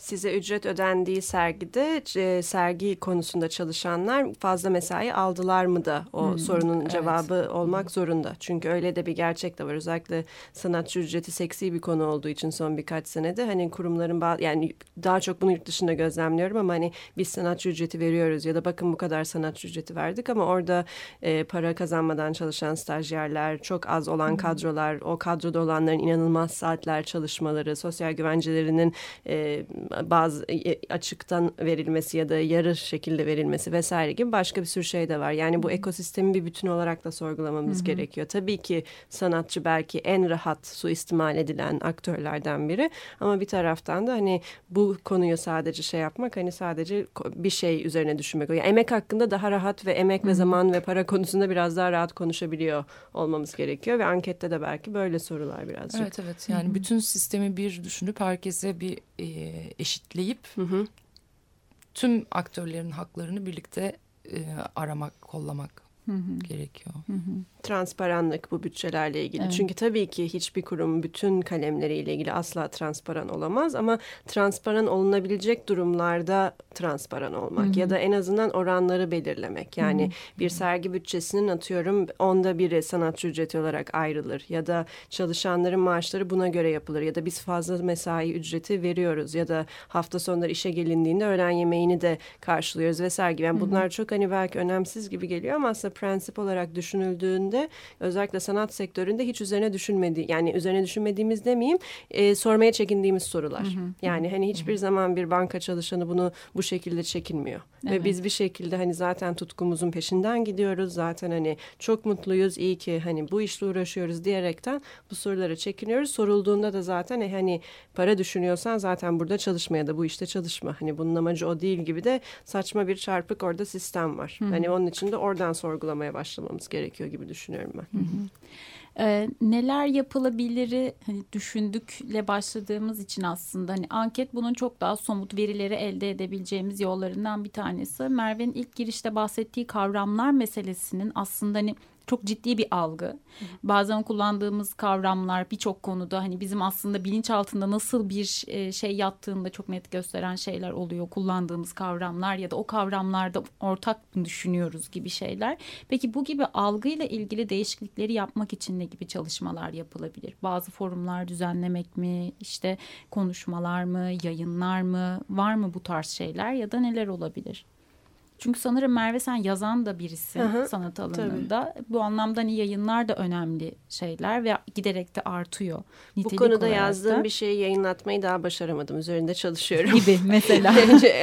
size ücret ödendiği sergide e, sergi konusunda çalışanlar fazla mesai aldılar mı da o hmm, sorunun evet. cevabı olmak zorunda. Çünkü öyle de bir gerçek de var. Özellikle sanatçı ücreti seksi bir konu olduğu için son birkaç senede hani kurumların yani daha çok bunu yurt dışında gözlemliyorum ama hani biz sanatçı ücreti veriyoruz ya da bakın bu kadar sanatçı ücreti verdik ama orada e, para kazanmadan çalışan stajyerler, çok az olan hmm. kadrolar, o kadroda olanların inanılmaz saatler çalışmaları, sosyal güvencelerinin e, bazı e, açıktan verilmesi ya da yarı şekilde verilmesi vesaire gibi başka bir sürü şey de var. Yani bu ekosistemi bir bütün olarak da sorgulamamız Hı -hı. gerekiyor. Tabii ki sanatçı belki en rahat suistimal edilen aktörlerden biri ama bir taraftan da hani bu konuyu sadece şey yapmak hani sadece bir şey üzerine düşünmek. Yani emek hakkında daha rahat ve emek ve zaman ve para konusunda biraz daha rahat konuşabiliyor olmamız gerekiyor ve ankette de belki böyle sorular birazcık. Evet evet yani bütün sistemi bir düşünüp herkese bir e, eşitleyip hı hı. tüm aktörlerin haklarını birlikte e, aramak, kollamak hı hı. gerekiyor. Hı hı transparanlık bu bütçelerle ilgili. Evet. Çünkü tabii ki hiçbir kurum bütün kalemleriyle ilgili asla transparan olamaz ama transparan olunabilecek durumlarda transparan olmak Hı -hı. ya da en azından oranları belirlemek. Yani Hı -hı. bir sergi bütçesinin atıyorum onda biri sanatçı ücreti olarak ayrılır ya da çalışanların maaşları buna göre yapılır ya da biz fazla mesai ücreti veriyoruz ya da hafta sonları işe gelindiğinde öğlen yemeğini de karşılıyoruz vesaire gibi. Yani bunlar Hı -hı. çok hani belki önemsiz gibi geliyor ama aslında prensip olarak düşünüldüğünde sektöründe özellikle sanat sektöründe hiç üzerine düşünmediği yani üzerine düşünmediğimiz demeyeyim e, sormaya çekindiğimiz sorular. Hı hı. Yani hani hiçbir hı hı. zaman bir banka çalışanı bunu bu şekilde çekinmiyor. Evet. Ve biz bir şekilde hani zaten tutkumuzun peşinden gidiyoruz. Zaten hani çok mutluyuz. iyi ki hani bu işle uğraşıyoruz diyerekten bu sorulara çekiniyoruz. Sorulduğunda da zaten e, hani para düşünüyorsan zaten burada çalışma ya da bu işte çalışma. Hani bunun amacı o değil gibi de saçma bir çarpık orada sistem var. Hı. Hani onun için de oradan sorgulamaya başlamamız gerekiyor gibi düşünüyorum düşünüyorum ben. Hı hı. Ee, neler yapılabiliri hani düşündükle başladığımız için aslında hani anket bunun çok daha somut verileri elde edebileceğimiz yollarından bir tanesi. Merve'nin ilk girişte bahsettiği kavramlar meselesinin aslında hani çok ciddi bir algı. Hı. Bazen kullandığımız kavramlar birçok konuda hani bizim aslında bilinç altında nasıl bir e, şey yattığında çok net gösteren şeyler oluyor. Kullandığımız kavramlar ya da o kavramlarda ortak düşünüyoruz gibi şeyler. Peki bu gibi algıyla ilgili değişiklikleri yapmak için ne gibi çalışmalar yapılabilir? Bazı forumlar düzenlemek mi? işte konuşmalar mı? Yayınlar mı? Var mı bu tarz şeyler ya da neler olabilir? Çünkü sanırım Merve sen yazan da birisin Hı-hı, sanat alanında. Tabii. Bu anlamda hani yayınlar da önemli şeyler ve giderek de artıyor. Bu konuda yazdığım bir şeyi yayınlatmayı daha başaramadım. Üzerinde çalışıyorum. Gibi *laughs* mesela.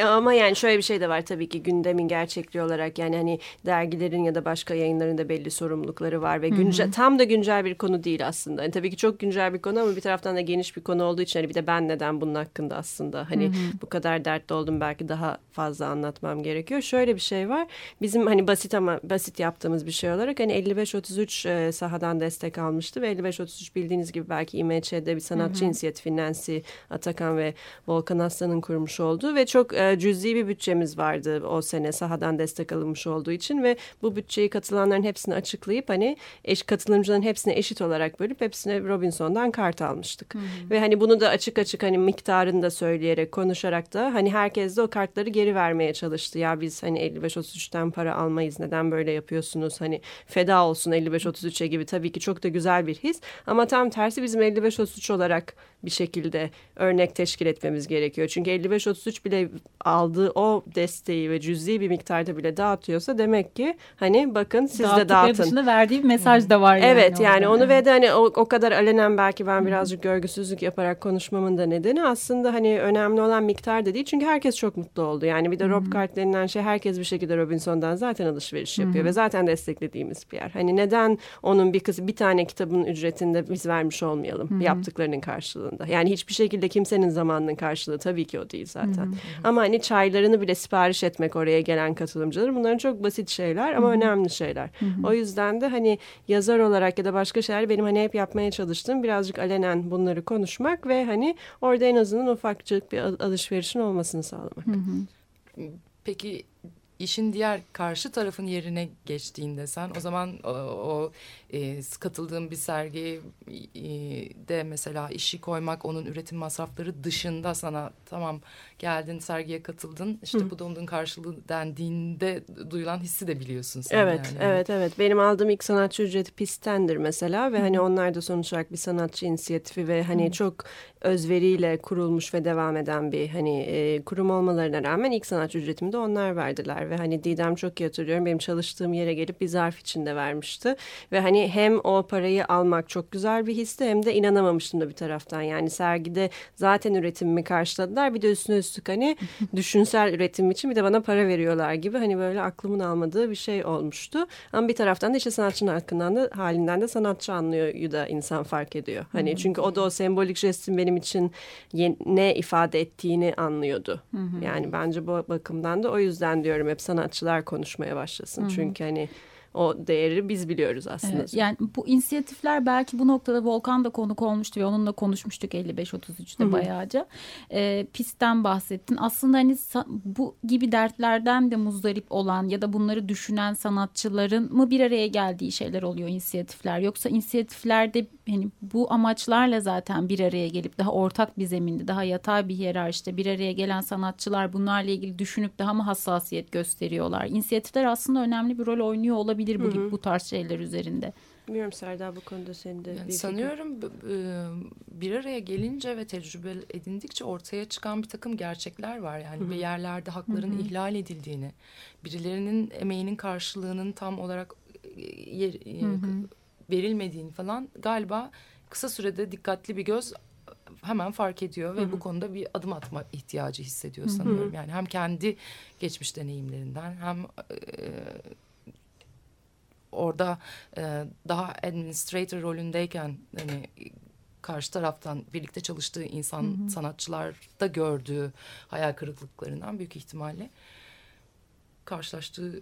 Ama yani şöyle bir şey de var tabii ki gündemin gerçekliği olarak yani hani dergilerin ya da başka yayınların da belli sorumlulukları var ve güncel, tam da güncel bir konu değil aslında. Yani tabii ki çok güncel bir konu ama bir taraftan da geniş bir konu olduğu için hani bir de ben neden bunun hakkında aslında hani Hı-hı. bu kadar dertli oldum belki daha fazla anlatmam gerekiyor. Şöyle bir şey var. Bizim hani basit ama basit yaptığımız bir şey olarak hani 55-33 e, sahadan destek almıştı ve 55-33 bildiğiniz gibi belki İMÇ'de bir sanatçı hı hı. inisiyatifi Nancy Atakan ve Volkan Aslan'ın kurmuş olduğu ve çok e, cüzi bir bütçemiz vardı o sene sahadan destek alınmış olduğu için ve bu bütçeyi katılanların hepsini açıklayıp hani eş katılımcıların hepsine eşit olarak bölüp hepsine Robinson'dan kart almıştık. Hı hı. Ve hani bunu da açık açık hani miktarını da söyleyerek konuşarak da hani herkes de o kartları geri vermeye çalıştı. Ya biz hani 55-33'ten para almayız neden böyle yapıyorsunuz? Hani feda olsun 55-33'e gibi. Tabii ki çok da güzel bir his. Ama tam tersi bizim 55-33 olarak bir şekilde örnek teşkil etmemiz gerekiyor. Çünkü 55-33 bile aldığı o desteği ve cüzi bir miktarda bile dağıtıyorsa demek ki hani bakın siz de dağıtın. dışında verdiği bir mesaj da var. Yani evet yani orada. onu ve de hani o, o kadar alenen belki ben birazcık görgüsüzlük yaparak konuşmamın da nedeni aslında hani önemli olan miktar da değil. Çünkü herkes çok mutlu oldu. Yani bir de Rob Cart denilen şey herkes bir şekilde Robinson'dan zaten alışveriş yapıyor Hı-hı. ve zaten desteklediğimiz bir yer. Hani neden onun bir kızı bir tane kitabın ücretinde biz vermiş olmayalım Hı-hı. yaptıklarının karşılığında. Yani hiçbir şekilde kimsenin zamanının karşılığı tabii ki o değil zaten. Hı-hı. Ama hani çaylarını bile sipariş etmek oraya gelen katılımcılar bunların çok basit şeyler ama Hı-hı. önemli şeyler. Hı-hı. O yüzden de hani yazar olarak ya da başka şeyler benim hani hep yapmaya çalıştığım birazcık alenen bunları konuşmak ve hani orada en azından ufakçık bir alışverişin olmasını sağlamak. Hı hı. Peki işin diğer karşı tarafın yerine geçtiğinde sen o zaman o, o e, katıldığın bir sergi e, de mesela işi koymak onun üretim masrafları dışında sana tamam geldin sergiye katıldın işte Hı. bu da onun karşılığı dendiğinde duyulan hissi de biliyorsun sen evet yani. evet evet benim aldığım ilk sanatçı ücreti pistendir mesela ve Hı. hani onlar da sonuç olarak bir sanatçı inisiyatifi ve hani Hı. çok özveriyle kurulmuş ve devam eden bir hani e, kurum olmalarına rağmen ilk sanatçı ücretimi de onlar verdiler ve hani Didem çok iyi hatırlıyorum benim çalıştığım yere gelip bir zarf içinde vermişti. Ve hani hem o parayı almak çok güzel bir histi hem de inanamamıştım da bir taraftan. Yani sergide zaten üretimimi karşıladılar bir de üstüne üstlük hani *laughs* düşünsel üretim için bir de bana para veriyorlar gibi hani böyle aklımın almadığı bir şey olmuştu. Ama bir taraftan da işte sanatçının hakkından da halinden de sanatçı anlıyor da insan fark ediyor. Hani çünkü o da o sembolik jestin benim için ne ifade ettiğini anlıyordu. Yani bence bu bakımdan da o yüzden diyorum hep sanatçılar konuşmaya başlasın. Çünkü hani o değeri biz biliyoruz aslında. Evet, yani bu inisiyatifler belki bu noktada Volkan da konuk olmuştu ve onunla konuşmuştuk 55-33'te Hı-hı. bayağıca. E, pistten bahsettin. Aslında hani bu gibi dertlerden de muzdarip olan ya da bunları düşünen sanatçıların mı bir araya geldiği şeyler oluyor inisiyatifler. Yoksa inisiyatiflerde hani bu amaçlarla zaten bir araya gelip daha ortak bir zeminde, daha yatay bir hiyerarşide bir araya gelen sanatçılar bunlarla ilgili düşünüp daha mı hassasiyet gösteriyorlar? İnisiyatifler aslında önemli bir rol oynuyor olabilir bu Hı -hı. gibi bu tarz şeyler üzerinde. Bilmiyorum Serdar bu konuda senin de yani sanıyorum bir araya gelince ve tecrübe edindikçe ortaya çıkan bir takım gerçekler var yani Hı-hı. bir yerlerde hakların Hı-hı. ihlal edildiğini, birilerinin emeğinin karşılığının tam olarak yer, verilmediğini falan galiba kısa sürede dikkatli bir göz hemen fark ediyor ve Hı -hı. bu konuda bir adım atma ihtiyacı hissediyor sanıyorum. Hı -hı. Yani hem kendi geçmiş deneyimlerinden hem e, orada e, daha administrator rolündeyken hani karşı taraftan birlikte çalıştığı insan hı hı. sanatçılarda gördüğü hayal kırıklıklarından büyük ihtimalle karşılaştığı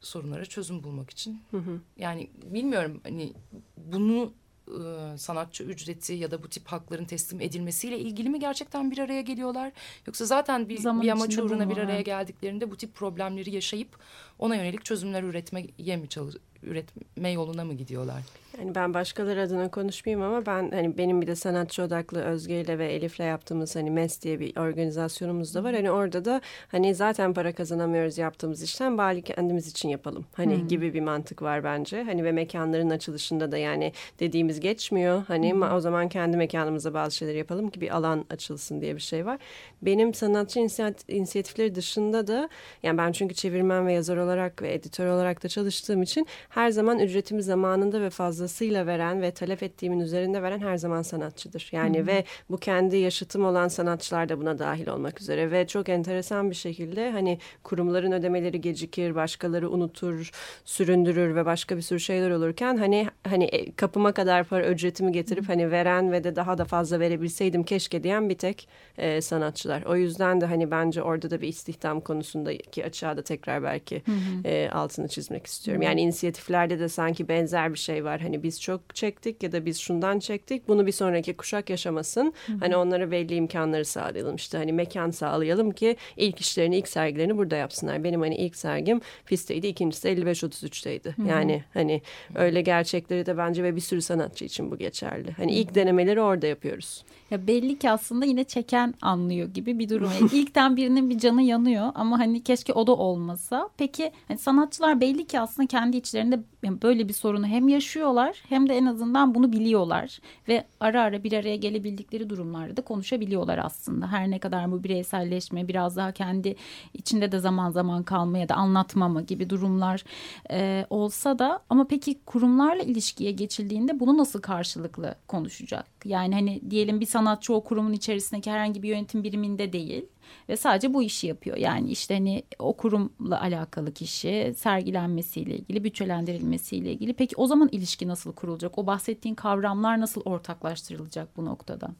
sorunlara çözüm bulmak için. Hı hı. Yani bilmiyorum hani bunu e, sanatçı ücreti ya da bu tip hakların teslim edilmesiyle ilgili mi gerçekten bir araya geliyorlar? Yoksa zaten bir, bir amaç uğruna bir araya geldiklerinde bu tip problemleri yaşayıp ona yönelik çözümler üretmeye mi çalış üretme yoluna mı gidiyorlar? Yani ben başkaları adına konuşmayayım ama ben hani benim bir de sanatçı odaklı Özge ile ve Elif'le yaptığımız hani MES diye bir organizasyonumuz da var. Hani orada da hani zaten para kazanamıyoruz yaptığımız işten bari kendimiz için yapalım. Hani hmm. gibi bir mantık var bence. Hani ve mekanların açılışında da yani dediğimiz geçmiyor. Hani hmm. o zaman kendi mekanımıza bazı şeyler yapalım ki bir alan açılsın diye bir şey var. Benim sanatçı inisiyatifleri dışında da yani ben çünkü çevirmen ve yazar olarak ve editör olarak da çalıştığım için her zaman ücretimi zamanında ve fazlasıyla veren ve talep ettiğimin üzerinde veren her zaman sanatçıdır. Yani Hı-hı. ve bu kendi yaşıtım olan sanatçılar da buna dahil olmak üzere ve çok enteresan bir şekilde hani kurumların ödemeleri gecikir, başkaları unutur, süründürür ve başka bir sürü şeyler olurken hani hani e, kapıma kadar para ücretimi getirip hani veren ve de daha da fazla verebilseydim keşke diyen bir tek e, sanatçılar. O yüzden de hani bence orada da bir istihdam konusundaki açığa da tekrar belki e, altını çizmek istiyorum. Yani inisiyatif inisiyatiflerde de sanki benzer bir şey var. Hani biz çok çektik ya da biz şundan çektik. Bunu bir sonraki kuşak yaşamasın. Hı hı. Hani onlara belli imkanları sağlayalım. İşte hani mekan sağlayalım ki ilk işlerini, ilk sergilerini burada yapsınlar. Benim hani ilk sergim FİS'teydi. ikincisi 55-33'teydi. Yani hani öyle gerçekleri de bence ve bir sürü sanatçı için bu geçerli. Hani ilk denemeleri orada yapıyoruz. Ya belli ki aslında yine çeken anlıyor gibi bir durum. Yani ilkten birinin bir canı yanıyor ama hani keşke o da olmasa. Peki hani sanatçılar belli ki aslında kendi içlerinde böyle bir sorunu hem yaşıyorlar hem de en azından bunu biliyorlar ve ara ara bir araya gelebildikleri durumlarda da konuşabiliyorlar aslında. Her ne kadar bu bireyselleşme biraz daha kendi içinde de zaman zaman kalma ya da anlatmama gibi durumlar e, olsa da ama peki kurumlarla ilişkiye geçildiğinde bunu nasıl karşılıklı konuşacak? Yani hani diyelim bir sanatçı o kurumun içerisindeki herhangi bir yönetim biriminde değil ve sadece bu işi yapıyor. Yani işte hani o kurumla alakalı kişi sergilenmesiyle ilgili, bütçelendirilmesiyle ilgili. Peki o zaman ilişki nasıl kurulacak? O bahsettiğin kavramlar nasıl ortaklaştırılacak bu noktada?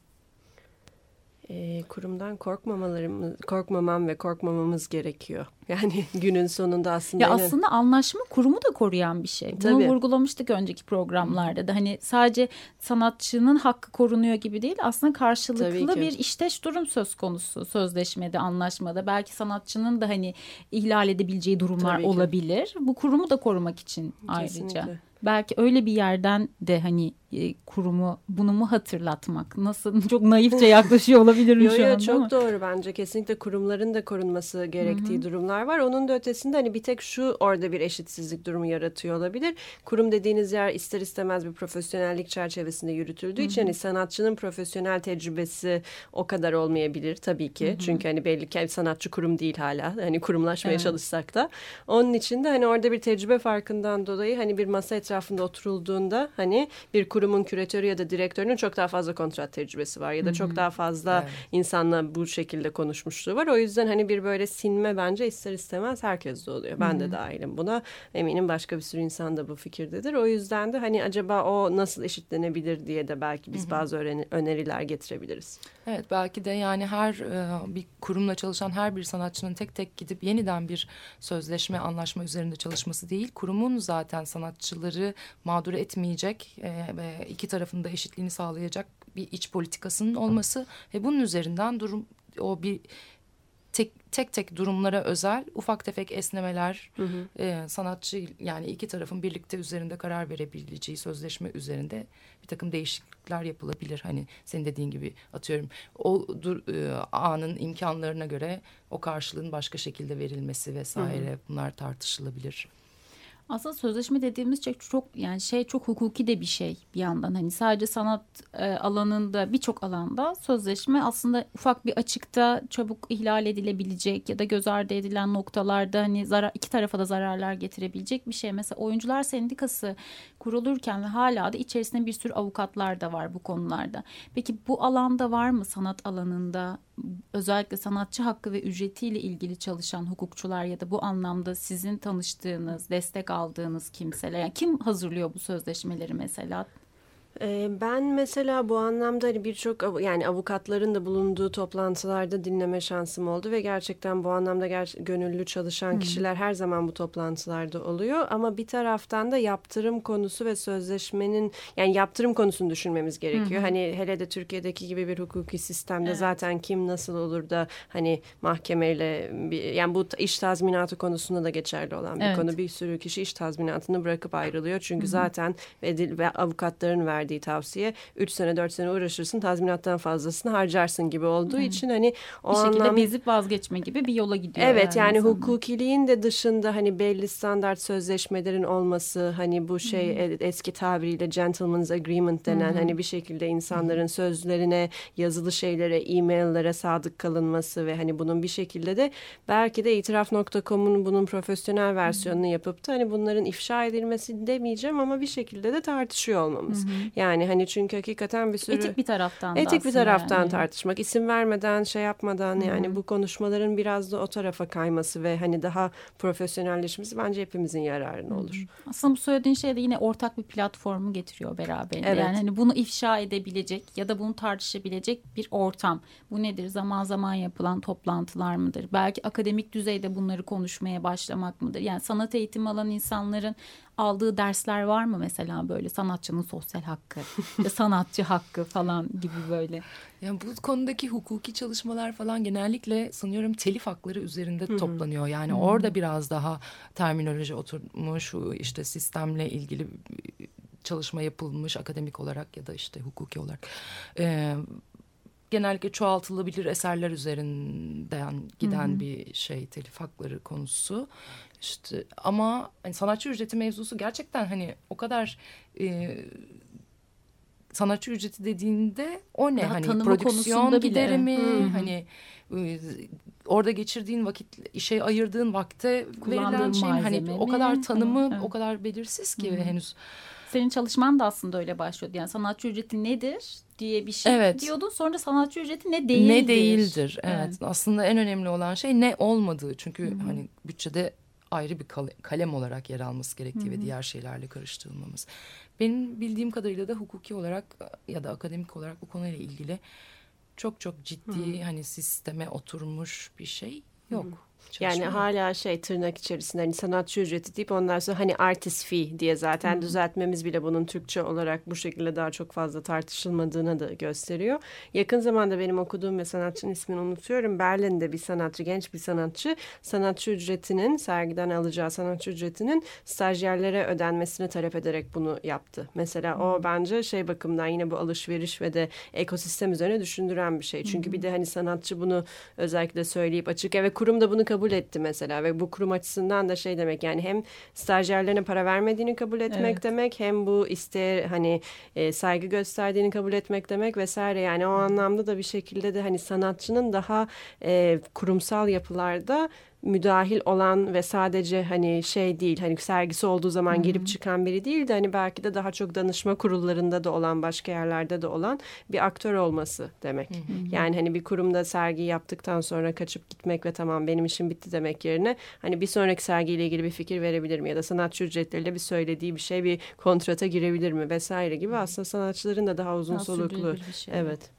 E, kurumdan korkmamalarımız, korkmamam ve korkmamamız gerekiyor. *laughs* Yani günün sonunda aslında... Ya aslında anlaşma kurumu da koruyan bir şey. Bunu Tabii. vurgulamıştık önceki programlarda da. Hani sadece sanatçının hakkı korunuyor gibi değil. Aslında karşılıklı bir işteş durum söz konusu sözleşmede, anlaşmada. Belki sanatçının da hani ihlal edebileceği durumlar olabilir. Bu kurumu da korumak için Kesinlikle. ayrıca. Belki öyle bir yerden de hani kurumu bunu mu hatırlatmak? Nasıl *laughs* çok naifçe yaklaşıyor olabilirim yo, şu yo, an Çok ama. doğru bence. Kesinlikle kurumların da korunması gerektiği Hı -hı. durumlar var. Onun da ötesinde hani bir tek şu orada bir eşitsizlik durumu yaratıyor olabilir. Kurum dediğiniz yer ister istemez bir profesyonellik çerçevesinde yürütüldüğü Hı -hı. için hani sanatçının profesyonel tecrübesi o kadar olmayabilir tabii ki. Hı -hı. Çünkü hani belli ki sanatçı kurum değil hala. Hani kurumlaşmaya evet. çalışsak da. Onun için de hani orada bir tecrübe farkından dolayı hani bir masa etrafında oturulduğunda hani bir kurumun küratörü ya da direktörünün çok daha fazla kontrat tecrübesi var ya da çok daha fazla evet. insanla bu şekilde konuşmuşluğu var. O yüzden hani bir böyle sinme bence ister istemez herkes de oluyor. Ben de dahilim buna. Eminim başka bir sürü insan da bu fikirdedir. O yüzden de hani acaba o nasıl eşitlenebilir diye de belki biz bazı öneriler getirebiliriz. Evet belki de yani her e, bir kurumla çalışan her bir sanatçının tek tek gidip yeniden bir sözleşme anlaşma üzerinde çalışması değil. Kurumun zaten sanatçıları mağdur etmeyecek e, ve iki tarafında eşitliğini sağlayacak bir iç politikasının olması ve bunun üzerinden durum o bir tek tek tek durumlara özel ufak tefek esnemeler hı hı. E, sanatçı yani iki tarafın birlikte üzerinde karar verebileceği sözleşme üzerinde bir takım değişiklikler yapılabilir. Hani senin dediğin gibi atıyorum o dur, e, anın imkanlarına göre o karşılığın başka şekilde verilmesi vesaire hı hı. bunlar tartışılabilir. Aslında sözleşme dediğimiz şey çok yani şey çok hukuki de bir şey bir yandan. Hani sadece sanat e, alanında birçok alanda sözleşme aslında ufak bir açıkta çabuk ihlal edilebilecek ya da göz ardı edilen noktalarda hani zarar iki tarafa da zararlar getirebilecek bir şey. Mesela oyuncular sendikası kurulurken ve hala da içerisinde bir sürü avukatlar da var bu konularda. Peki bu alanda var mı sanat alanında özellikle sanatçı hakkı ve ücretiyle ilgili çalışan hukukçular ya da bu anlamda sizin tanıştığınız, destek aldığınız kimseler? Yani kim hazırlıyor bu sözleşmeleri mesela? Ben mesela bu anlamda hani birçok yani avukatların da bulunduğu toplantılarda dinleme şansım oldu ve gerçekten bu anlamda ger gönüllü çalışan kişiler her zaman bu toplantılarda oluyor ama bir taraftan da yaptırım konusu ve sözleşmenin yani yaptırım konusunu düşünmemiz gerekiyor. Hı. Hani hele de Türkiye'deki gibi bir hukuki sistemde evet. zaten kim nasıl olur da hani mahkemeyle bir, yani bu iş tazminatı konusunda da geçerli olan bir evet. konu. Bir sürü kişi iş tazminatını bırakıp ayrılıyor çünkü Hı. zaten ve, ve avukatların verdiği verdiği tavsiye 3 sene 4 sene uğraşırsın tazminattan fazlasını harcarsın gibi olduğu Hı. için hani o bir şekilde anlam... bezip vazgeçme gibi bir yola gidiyor. Evet yani, yani hukukiliğin de dışında hani belli standart sözleşmelerin olması hani bu şey Hı. eski tabiriyle gentleman's agreement denen Hı. hani bir şekilde insanların Hı. sözlerine yazılı şeylere e-maillere sadık kalınması ve hani bunun bir şekilde de belki de itiraf.com'un bunun profesyonel versiyonunu yapıp da hani bunların ifşa edilmesi demeyeceğim ama bir şekilde de tartışıyor olmamız. Hı. Yani hani çünkü hakikaten bir sürü... Etik bir taraftan Etik bir taraftan yani. tartışmak. isim vermeden, şey yapmadan Hı-hı. yani bu konuşmaların biraz da o tarafa kayması ve hani daha profesyonelleşmesi bence hepimizin yararına olur. Hı-hı. Aslında bu söylediğin şey de yine ortak bir platformu getiriyor beraberinde. Evet. Yani hani bunu ifşa edebilecek ya da bunu tartışabilecek bir ortam. Bu nedir? Zaman zaman yapılan toplantılar mıdır? Belki akademik düzeyde bunları konuşmaya başlamak mıdır? Yani sanat eğitimi alan insanların aldığı dersler var mı mesela böyle sanatçının sosyal hakkı, *laughs* sanatçı hakkı falan gibi böyle? Yani bu konudaki hukuki çalışmalar falan genellikle sanıyorum telif hakları üzerinde Hı-hı. toplanıyor. Yani Hı-hı. orada biraz daha terminoloji oturmuş, işte sistemle ilgili çalışma yapılmış akademik olarak ya da işte hukuki olarak. Ee, genellikle çoğaltılabilir eserler üzerinden giden Hı-hı. bir şey telif hakları konusu. İşte ama hani sanatçı ücreti mevzusu gerçekten hani o kadar e, sanatçı ücreti dediğinde o ne Daha hani prodüksiyon gideri mi hani e, orada geçirdiğin vakit işe ayırdığın vakte verilen şey mi? hani o kadar tanımı evet. o kadar belirsiz ki Hı -hı. henüz senin çalışman da aslında öyle başlıyordu. Yani sanatçı ücreti nedir diye bir şey evet. diyordun. Sonra sanatçı ücreti ne değildir. Ne değildir. Evet. evet. Aslında en önemli olan şey ne olmadığı. Çünkü Hı-hı. hani bütçede ayrı bir kalem olarak yer alması gerektiği Hı-hı. ve diğer şeylerle karıştırılmamız. Benim bildiğim kadarıyla da hukuki olarak ya da akademik olarak bu konuyla ilgili çok çok ciddi Hı-hı. hani sisteme oturmuş bir şey yok. Hı-hı. Yani hala şey tırnak içerisinde hani sanatçı ücreti deyip ondan sonra hani artist fee diye zaten Hı. düzeltmemiz bile bunun Türkçe olarak bu şekilde daha çok fazla tartışılmadığını da gösteriyor. Yakın zamanda benim okuduğum ve sanatçının ismini unutuyorum. Berlin'de bir sanatçı, genç bir sanatçı sanatçı ücretinin sergiden alacağı sanatçı ücretinin stajyerlere ödenmesini talep ederek bunu yaptı. Mesela Hı. o bence şey bakımdan yine bu alışveriş ve de ekosistem üzerine düşündüren bir şey. Çünkü Hı. bir de hani sanatçı bunu özellikle söyleyip açık ve kurum da bunu kabul kabul etti mesela ve bu kurum açısından da şey demek yani hem stajyerlerine para vermediğini kabul etmek evet. demek hem bu isteğe hani e, saygı gösterdiğini kabul etmek demek vesaire yani o anlamda da bir şekilde de hani sanatçının daha e, kurumsal yapılarda müdahil olan ve sadece hani şey değil hani sergisi olduğu zaman girip çıkan biri değil de hani belki de daha çok danışma kurullarında da olan başka yerlerde de olan bir aktör olması demek. Yani hani bir kurumda sergi yaptıktan sonra kaçıp gitmek ve tamam benim işim bitti demek yerine hani bir sonraki sergiyle ilgili bir fikir verebilir mi ya da sanatçı ücretleriyle bir söylediği bir şey bir kontrata girebilir mi vesaire gibi aslında sanatçıların da daha uzun daha soluklu. Şey. Evet.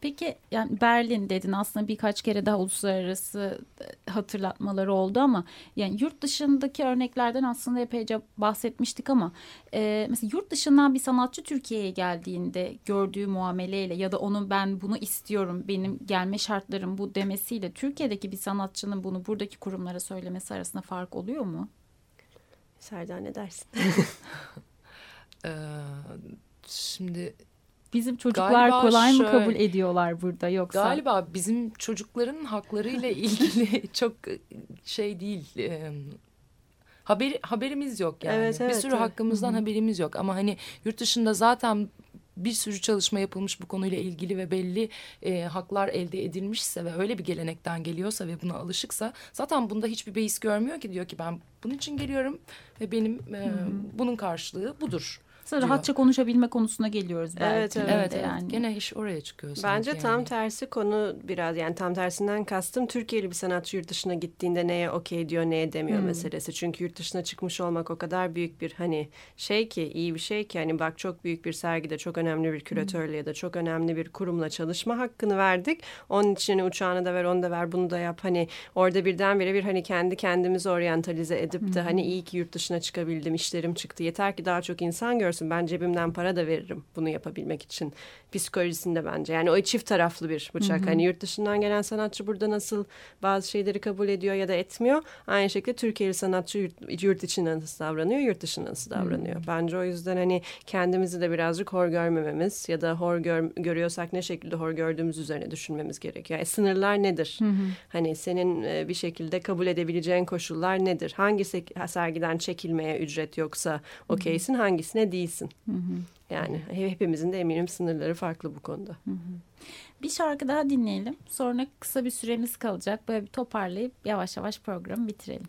Peki yani Berlin dedin aslında birkaç kere daha uluslararası e, hatırlatmaları oldu ama yani yurt dışındaki örneklerden aslında epeyce bahsetmiştik ama e, mesela yurt dışından bir sanatçı Türkiye'ye geldiğinde gördüğü muameleyle ya da onun ben bunu istiyorum benim gelme şartlarım bu demesiyle Türkiye'deki bir sanatçının bunu buradaki kurumlara söylemesi arasında fark oluyor mu? Serdar ne dersin? *laughs* ee, şimdi Bizim çocuklar galiba kolay şöyle, mı kabul ediyorlar burada yoksa? Galiba bizim çocukların haklarıyla *laughs* ilgili çok şey değil. E, haber, haberimiz yok yani. Evet, evet, bir sürü evet. hakkımızdan Hı-hı. haberimiz yok ama hani yurt dışında zaten bir sürü çalışma yapılmış bu konuyla ilgili ve belli e, haklar elde edilmişse ve öyle bir gelenekten geliyorsa ve buna alışıksa zaten bunda hiçbir beis görmüyor ki diyor ki ben bunun için geliyorum ve benim e, bunun karşılığı budur. Sonra rahatça konuşabilme konusuna geliyoruz belki. Evet evet. evet, evet. Yani. Gene iş oraya çıkıyor. Bence yani. tam tersi konu biraz yani tam tersinden kastım Türkiye'li bir sanatçı yurt dışına gittiğinde neye okey diyor neye demiyor hmm. meselesi. Çünkü yurt dışına çıkmış olmak o kadar büyük bir hani şey ki iyi bir şey ki hani bak çok büyük bir sergide çok önemli bir küratörle hmm. ya da çok önemli bir kurumla çalışma hakkını verdik. Onun için hani uçağını da ver onu da ver bunu da yap hani orada birdenbire bir hani kendi kendimizi oryantalize edip de hmm. hani iyi ki yurt dışına çıkabildim işlerim çıktı. Yeter ki daha çok insan görsün görsün. Ben cebimden para da veririm bunu yapabilmek için. Psikolojisinde bence. Yani o çift taraflı bir bıçak. Hı hı. Hani yurt dışından gelen sanatçı burada nasıl bazı şeyleri kabul ediyor ya da etmiyor. Aynı şekilde Türkiye'li sanatçı yurt, yurt içinde nasıl davranıyor, yurt dışında nasıl davranıyor. Hı. Bence o yüzden hani kendimizi de birazcık hor görmememiz ya da hor gör, görüyorsak ne şekilde hor gördüğümüz üzerine düşünmemiz gerekiyor. Yani sınırlar nedir? Hı hı. Hani senin e, bir şekilde kabul edebileceğin koşullar nedir? Hangi sergiden çekilmeye ücret yoksa okeysin, hangisine değilsin? Değilsin. Hı hı. Yani hepimizin de eminim sınırları farklı bu konuda. Hı hı. Bir şarkı daha dinleyelim. Sonra kısa bir süremiz kalacak. Böyle bir toparlayıp yavaş yavaş programı bitirelim.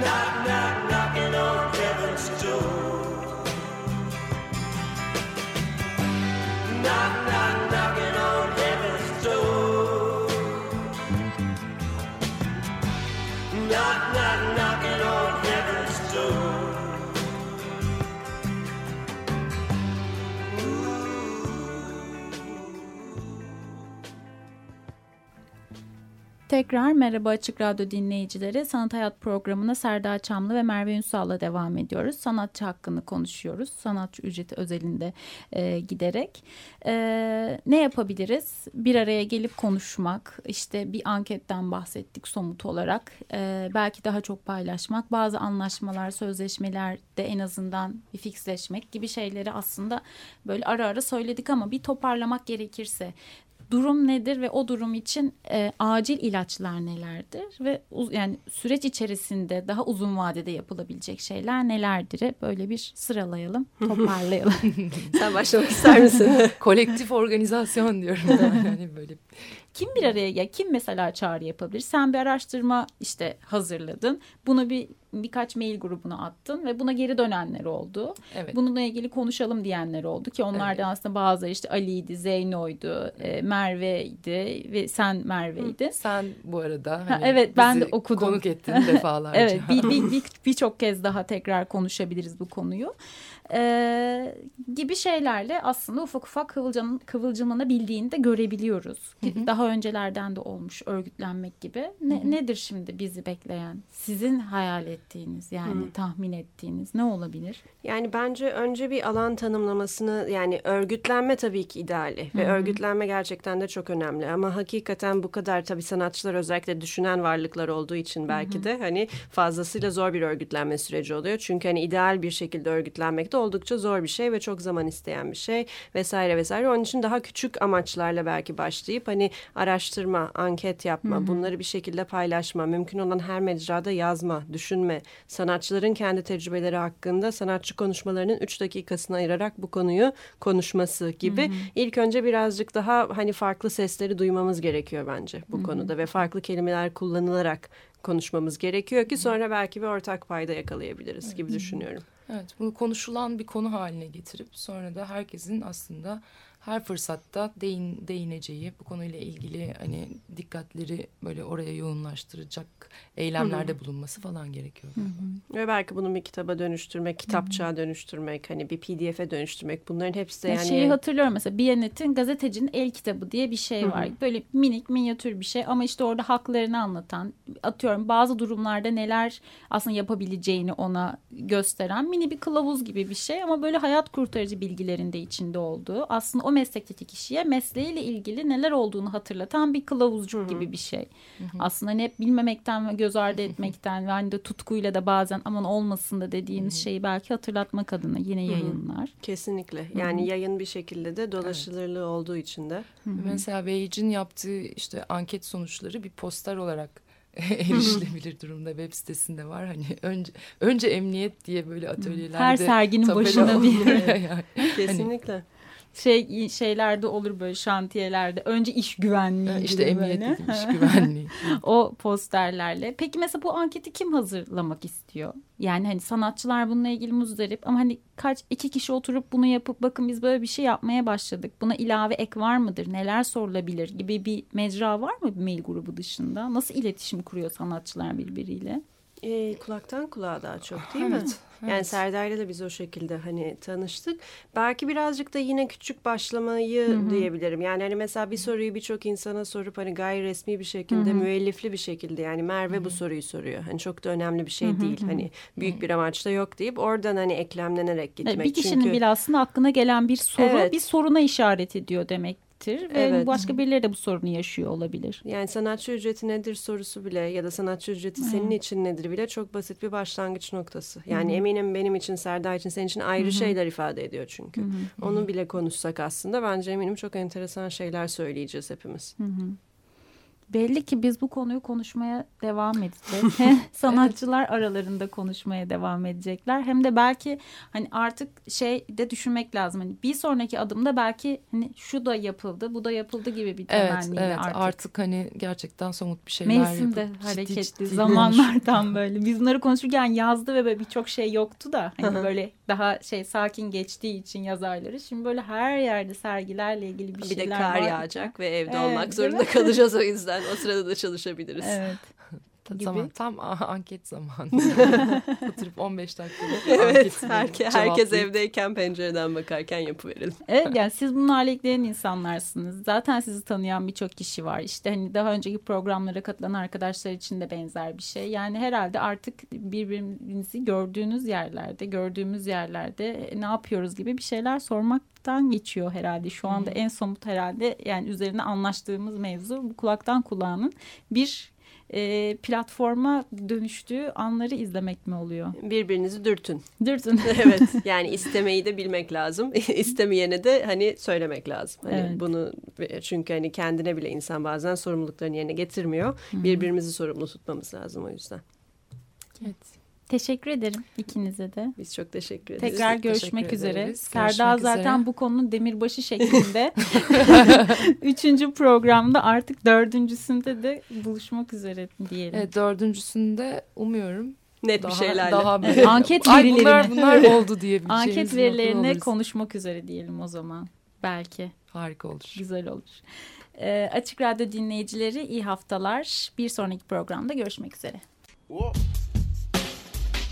Knock, knock, knocking on Tekrar merhaba Açık Radyo dinleyicileri. Sanat Hayat programına Serdar Çamlı ve Merve Ünsal'la devam ediyoruz. Sanatçı hakkını konuşuyoruz. Sanatçı ücreti özelinde e, giderek. E, ne yapabiliriz? Bir araya gelip konuşmak, işte bir anketten bahsettik somut olarak. E, belki daha çok paylaşmak, bazı anlaşmalar, sözleşmelerde en azından bir fixleşmek gibi şeyleri aslında böyle ara ara söyledik ama bir toparlamak gerekirse durum nedir ve o durum için e, acil ilaçlar nelerdir ve uz, yani süreç içerisinde daha uzun vadede yapılabilecek şeyler nelerdir? Böyle bir sıralayalım, toparlayalım. *laughs* Sen başlamak ister misin? *laughs* *laughs* Kolektif organizasyon diyorum ben. Yani böyle kim bir araya ya kim mesela çağrı yapabilir? Sen bir araştırma işte hazırladın. Bunu bir birkaç mail grubuna attın ve buna geri dönenler oldu. Evet. Bununla ilgili konuşalım diyenler oldu ki onlardan evet. aslında bazıları işte Ali'ydi, Zeyno'ydu, e, Merve'ydi ve sen Merve'ydin. Sen bu arada hani ha, evet ben de okudum. Konuk ettin defalarca. *laughs* evet birçok bir, bir, bir *laughs* kez daha tekrar konuşabiliriz bu konuyu. Ee, gibi şeylerle aslında ufak ufak kıvılcım, kıvılcımlanabildiğini de görebiliyoruz. Hı hı. Daha öncelerden de olmuş örgütlenmek gibi. Ne, hı hı. Nedir şimdi bizi bekleyen? Sizin hayal ettiğiniz yani hı. tahmin ettiğiniz ne olabilir? Yani bence önce bir alan tanımlamasını yani örgütlenme tabii ki ideali. Ve hı hı. örgütlenme gerçekten de çok önemli. Ama hakikaten bu kadar tabii sanatçılar özellikle düşünen varlıklar olduğu için belki hı hı. de hani fazlasıyla zor bir örgütlenme süreci oluyor. Çünkü hani ideal bir şekilde örgütlenmek de oldukça zor bir şey ve çok zaman isteyen bir şey vesaire vesaire. Onun için daha küçük amaçlarla belki başlayıp hani araştırma, anket yapma, hı hı. bunları bir şekilde paylaşma, mümkün olan her mecrada yazma, düşünme, sanatçıların kendi tecrübeleri hakkında sanatçı konuşmalarının üç dakikasını ayırarak bu konuyu konuşması gibi. Hı hı. İlk önce birazcık daha hani farklı sesleri duymamız gerekiyor bence bu hı hı. konuda ve farklı kelimeler kullanılarak konuşmamız gerekiyor ki sonra belki bir ortak payda yakalayabiliriz gibi düşünüyorum. Evet, bunu konuşulan bir konu haline getirip sonra da herkesin aslında her fırsatta değin, değineceği bu konuyla ilgili hani dikkatleri böyle oraya yoğunlaştıracak eylemlerde Hı-hı. bulunması falan gerekiyor. Hı-hı. Ve belki bunu bir kitaba dönüştürmek, kitapçığa Hı-hı. dönüştürmek, hani bir pdf'e dönüştürmek bunların hepsi de yani... Şeyi hatırlıyorum mesela Biyanet'in gazetecinin el kitabı diye bir şey Hı-hı. var. Böyle minik minyatür bir şey ama işte orada haklarını anlatan atıyorum bazı durumlarda neler aslında yapabileceğini ona gösteren mini bir kılavuz gibi bir şey ama böyle hayat kurtarıcı bilgilerin de içinde olduğu aslında o meslekteki kişiye mesleğiyle ilgili neler olduğunu hatırlatan bir kılavuzcuk Hı-hı. gibi bir şey. Hı-hı. Aslında hani hep bilmemekten ve göz ardı etmekten ve hani de tutkuyla da bazen aman olmasın da dediğimiz Hı-hı. şeyi belki hatırlatmak adına yine Hı-hı. yayınlar. Kesinlikle. Yani Hı-hı. yayın bir şekilde de dolaşılırlığı evet. olduğu için de. Hı-hı. Mesela Beycin yaptığı işte anket sonuçları bir poster olarak *laughs* erişilebilir durumda web sitesinde var. Hani önce önce emniyet diye böyle atölyelerde her serginin başına bir yani. *laughs* Kesinlikle. Hani, şey şeylerde olur böyle şantiyelerde. Önce iş güvenliği. İşte emniyet dedim, iş güvenliği. *laughs* o posterlerle. Peki mesela bu anketi kim hazırlamak istiyor? Yani hani sanatçılar bununla ilgili muzdarip ama hani kaç iki kişi oturup bunu yapıp bakın biz böyle bir şey yapmaya başladık. Buna ilave ek var mıdır? Neler sorulabilir gibi bir mecra var mı bir mail grubu dışında? Nasıl iletişim kuruyor sanatçılar birbiriyle? E, kulaktan kulağa daha çok değil evet, mi? Evet. Yani Serdar'la da biz o şekilde hani tanıştık. Belki birazcık da yine küçük başlamayı Hı -hı. diyebilirim. Yani hani mesela bir soruyu birçok insana sorup hani gayri resmi bir şekilde, Hı -hı. müellifli bir şekilde yani Merve Hı -hı. bu soruyu soruyor. Hani çok da önemli bir şey Hı -hı. değil. Hani büyük bir amaç da yok deyip oradan hani eklemlenerek gitmek. Bir kişinin Çünkü... bile aslında aklına gelen bir soru evet. bir soruna işaret ediyor demek ücrettir. Ve Evet. başka birileri de bu sorunu yaşıyor olabilir. Yani sanatçı ücreti nedir sorusu bile ya da sanatçı ücreti senin için nedir bile çok basit bir başlangıç noktası. Yani eminim benim için, Serdar için, senin için ayrı şeyler ifade ediyor çünkü. Onu bile konuşsak aslında bence eminim çok enteresan şeyler söyleyeceğiz hepimiz. Belli ki biz bu konuyu konuşmaya devam edeceğiz. *laughs* Hem Sanatçılar aralarında konuşmaya devam edecekler. Hem de belki hani artık şey de düşünmek lazım. Hani bir sonraki adımda belki hani şu da yapıldı, bu da yapıldı gibi bir Evet, temenniyle evet artık. artık. hani gerçekten somut bir şeyler Mevsimde yapıp ciddi hareketli ciddi zamanlardan *laughs* böyle. Biz bunları konuşurken yazdı ve böyle birçok şey yoktu da hani böyle daha şey sakin geçtiği için yaz ayları. Şimdi böyle her yerde sergilerle ilgili bir, Bir şeyler de kar var. yağacak ve evde Evet, olmak zorunda kalacağız o yüzden. O sırada da çalışabiliriz. Evet. *laughs* Gibi. Tamam tam anket zamanı. *laughs* Oturup 15 dakikada Evet, herke, herkes evdeyken pencereden bakarken yapıverelim. Evet yani siz bunlarla ilgilenen insanlarsınız. Zaten sizi tanıyan birçok kişi var. İşte hani daha önceki programlara katılan arkadaşlar için de benzer bir şey. Yani herhalde artık birbirinizi gördüğünüz yerlerde, gördüğümüz yerlerde ne yapıyoruz gibi bir şeyler sormaktan geçiyor herhalde. Şu anda en somut herhalde yani üzerine anlaştığımız mevzu bu kulaktan kulağının bir e, platforma dönüştüğü anları izlemek mi oluyor? Birbirinizi dürtün. Dürtün. *laughs* Evet *laughs* yani istemeyi de bilmek lazım. *laughs* İstemeyene de hani söylemek lazım. Hani Evet. bunu çünkü hani kendine bile insan bazen sorumluluklarını yerine getirmiyor. Birbirimizi sorumlu tutmamız lazım o yüzden. Evet. Teşekkür ederim ikinize de. Biz çok teşekkür ederiz. Tekrar görüşmek üzere. ederiz. Serdar Görüşmek zaten üzere. bu konunun demirbaşı şeklinde. *laughs* *laughs* Üçüncü programda artık dördüncüsünde de buluşmak üzere diyelim. Evet, dördüncüsünde umuyorum Net daha, bir şeylerle. daha böyle- Anket Ay verilerini. bunlar, bunlar oldu Anket bir noktada verilerine konuşmak üzere diyelim o zaman. Belki Harika olur. güzel olur. Ee, Açık Radyo dinleyicileri iyi haftalar. Bir sonraki programda görüşmek üzere.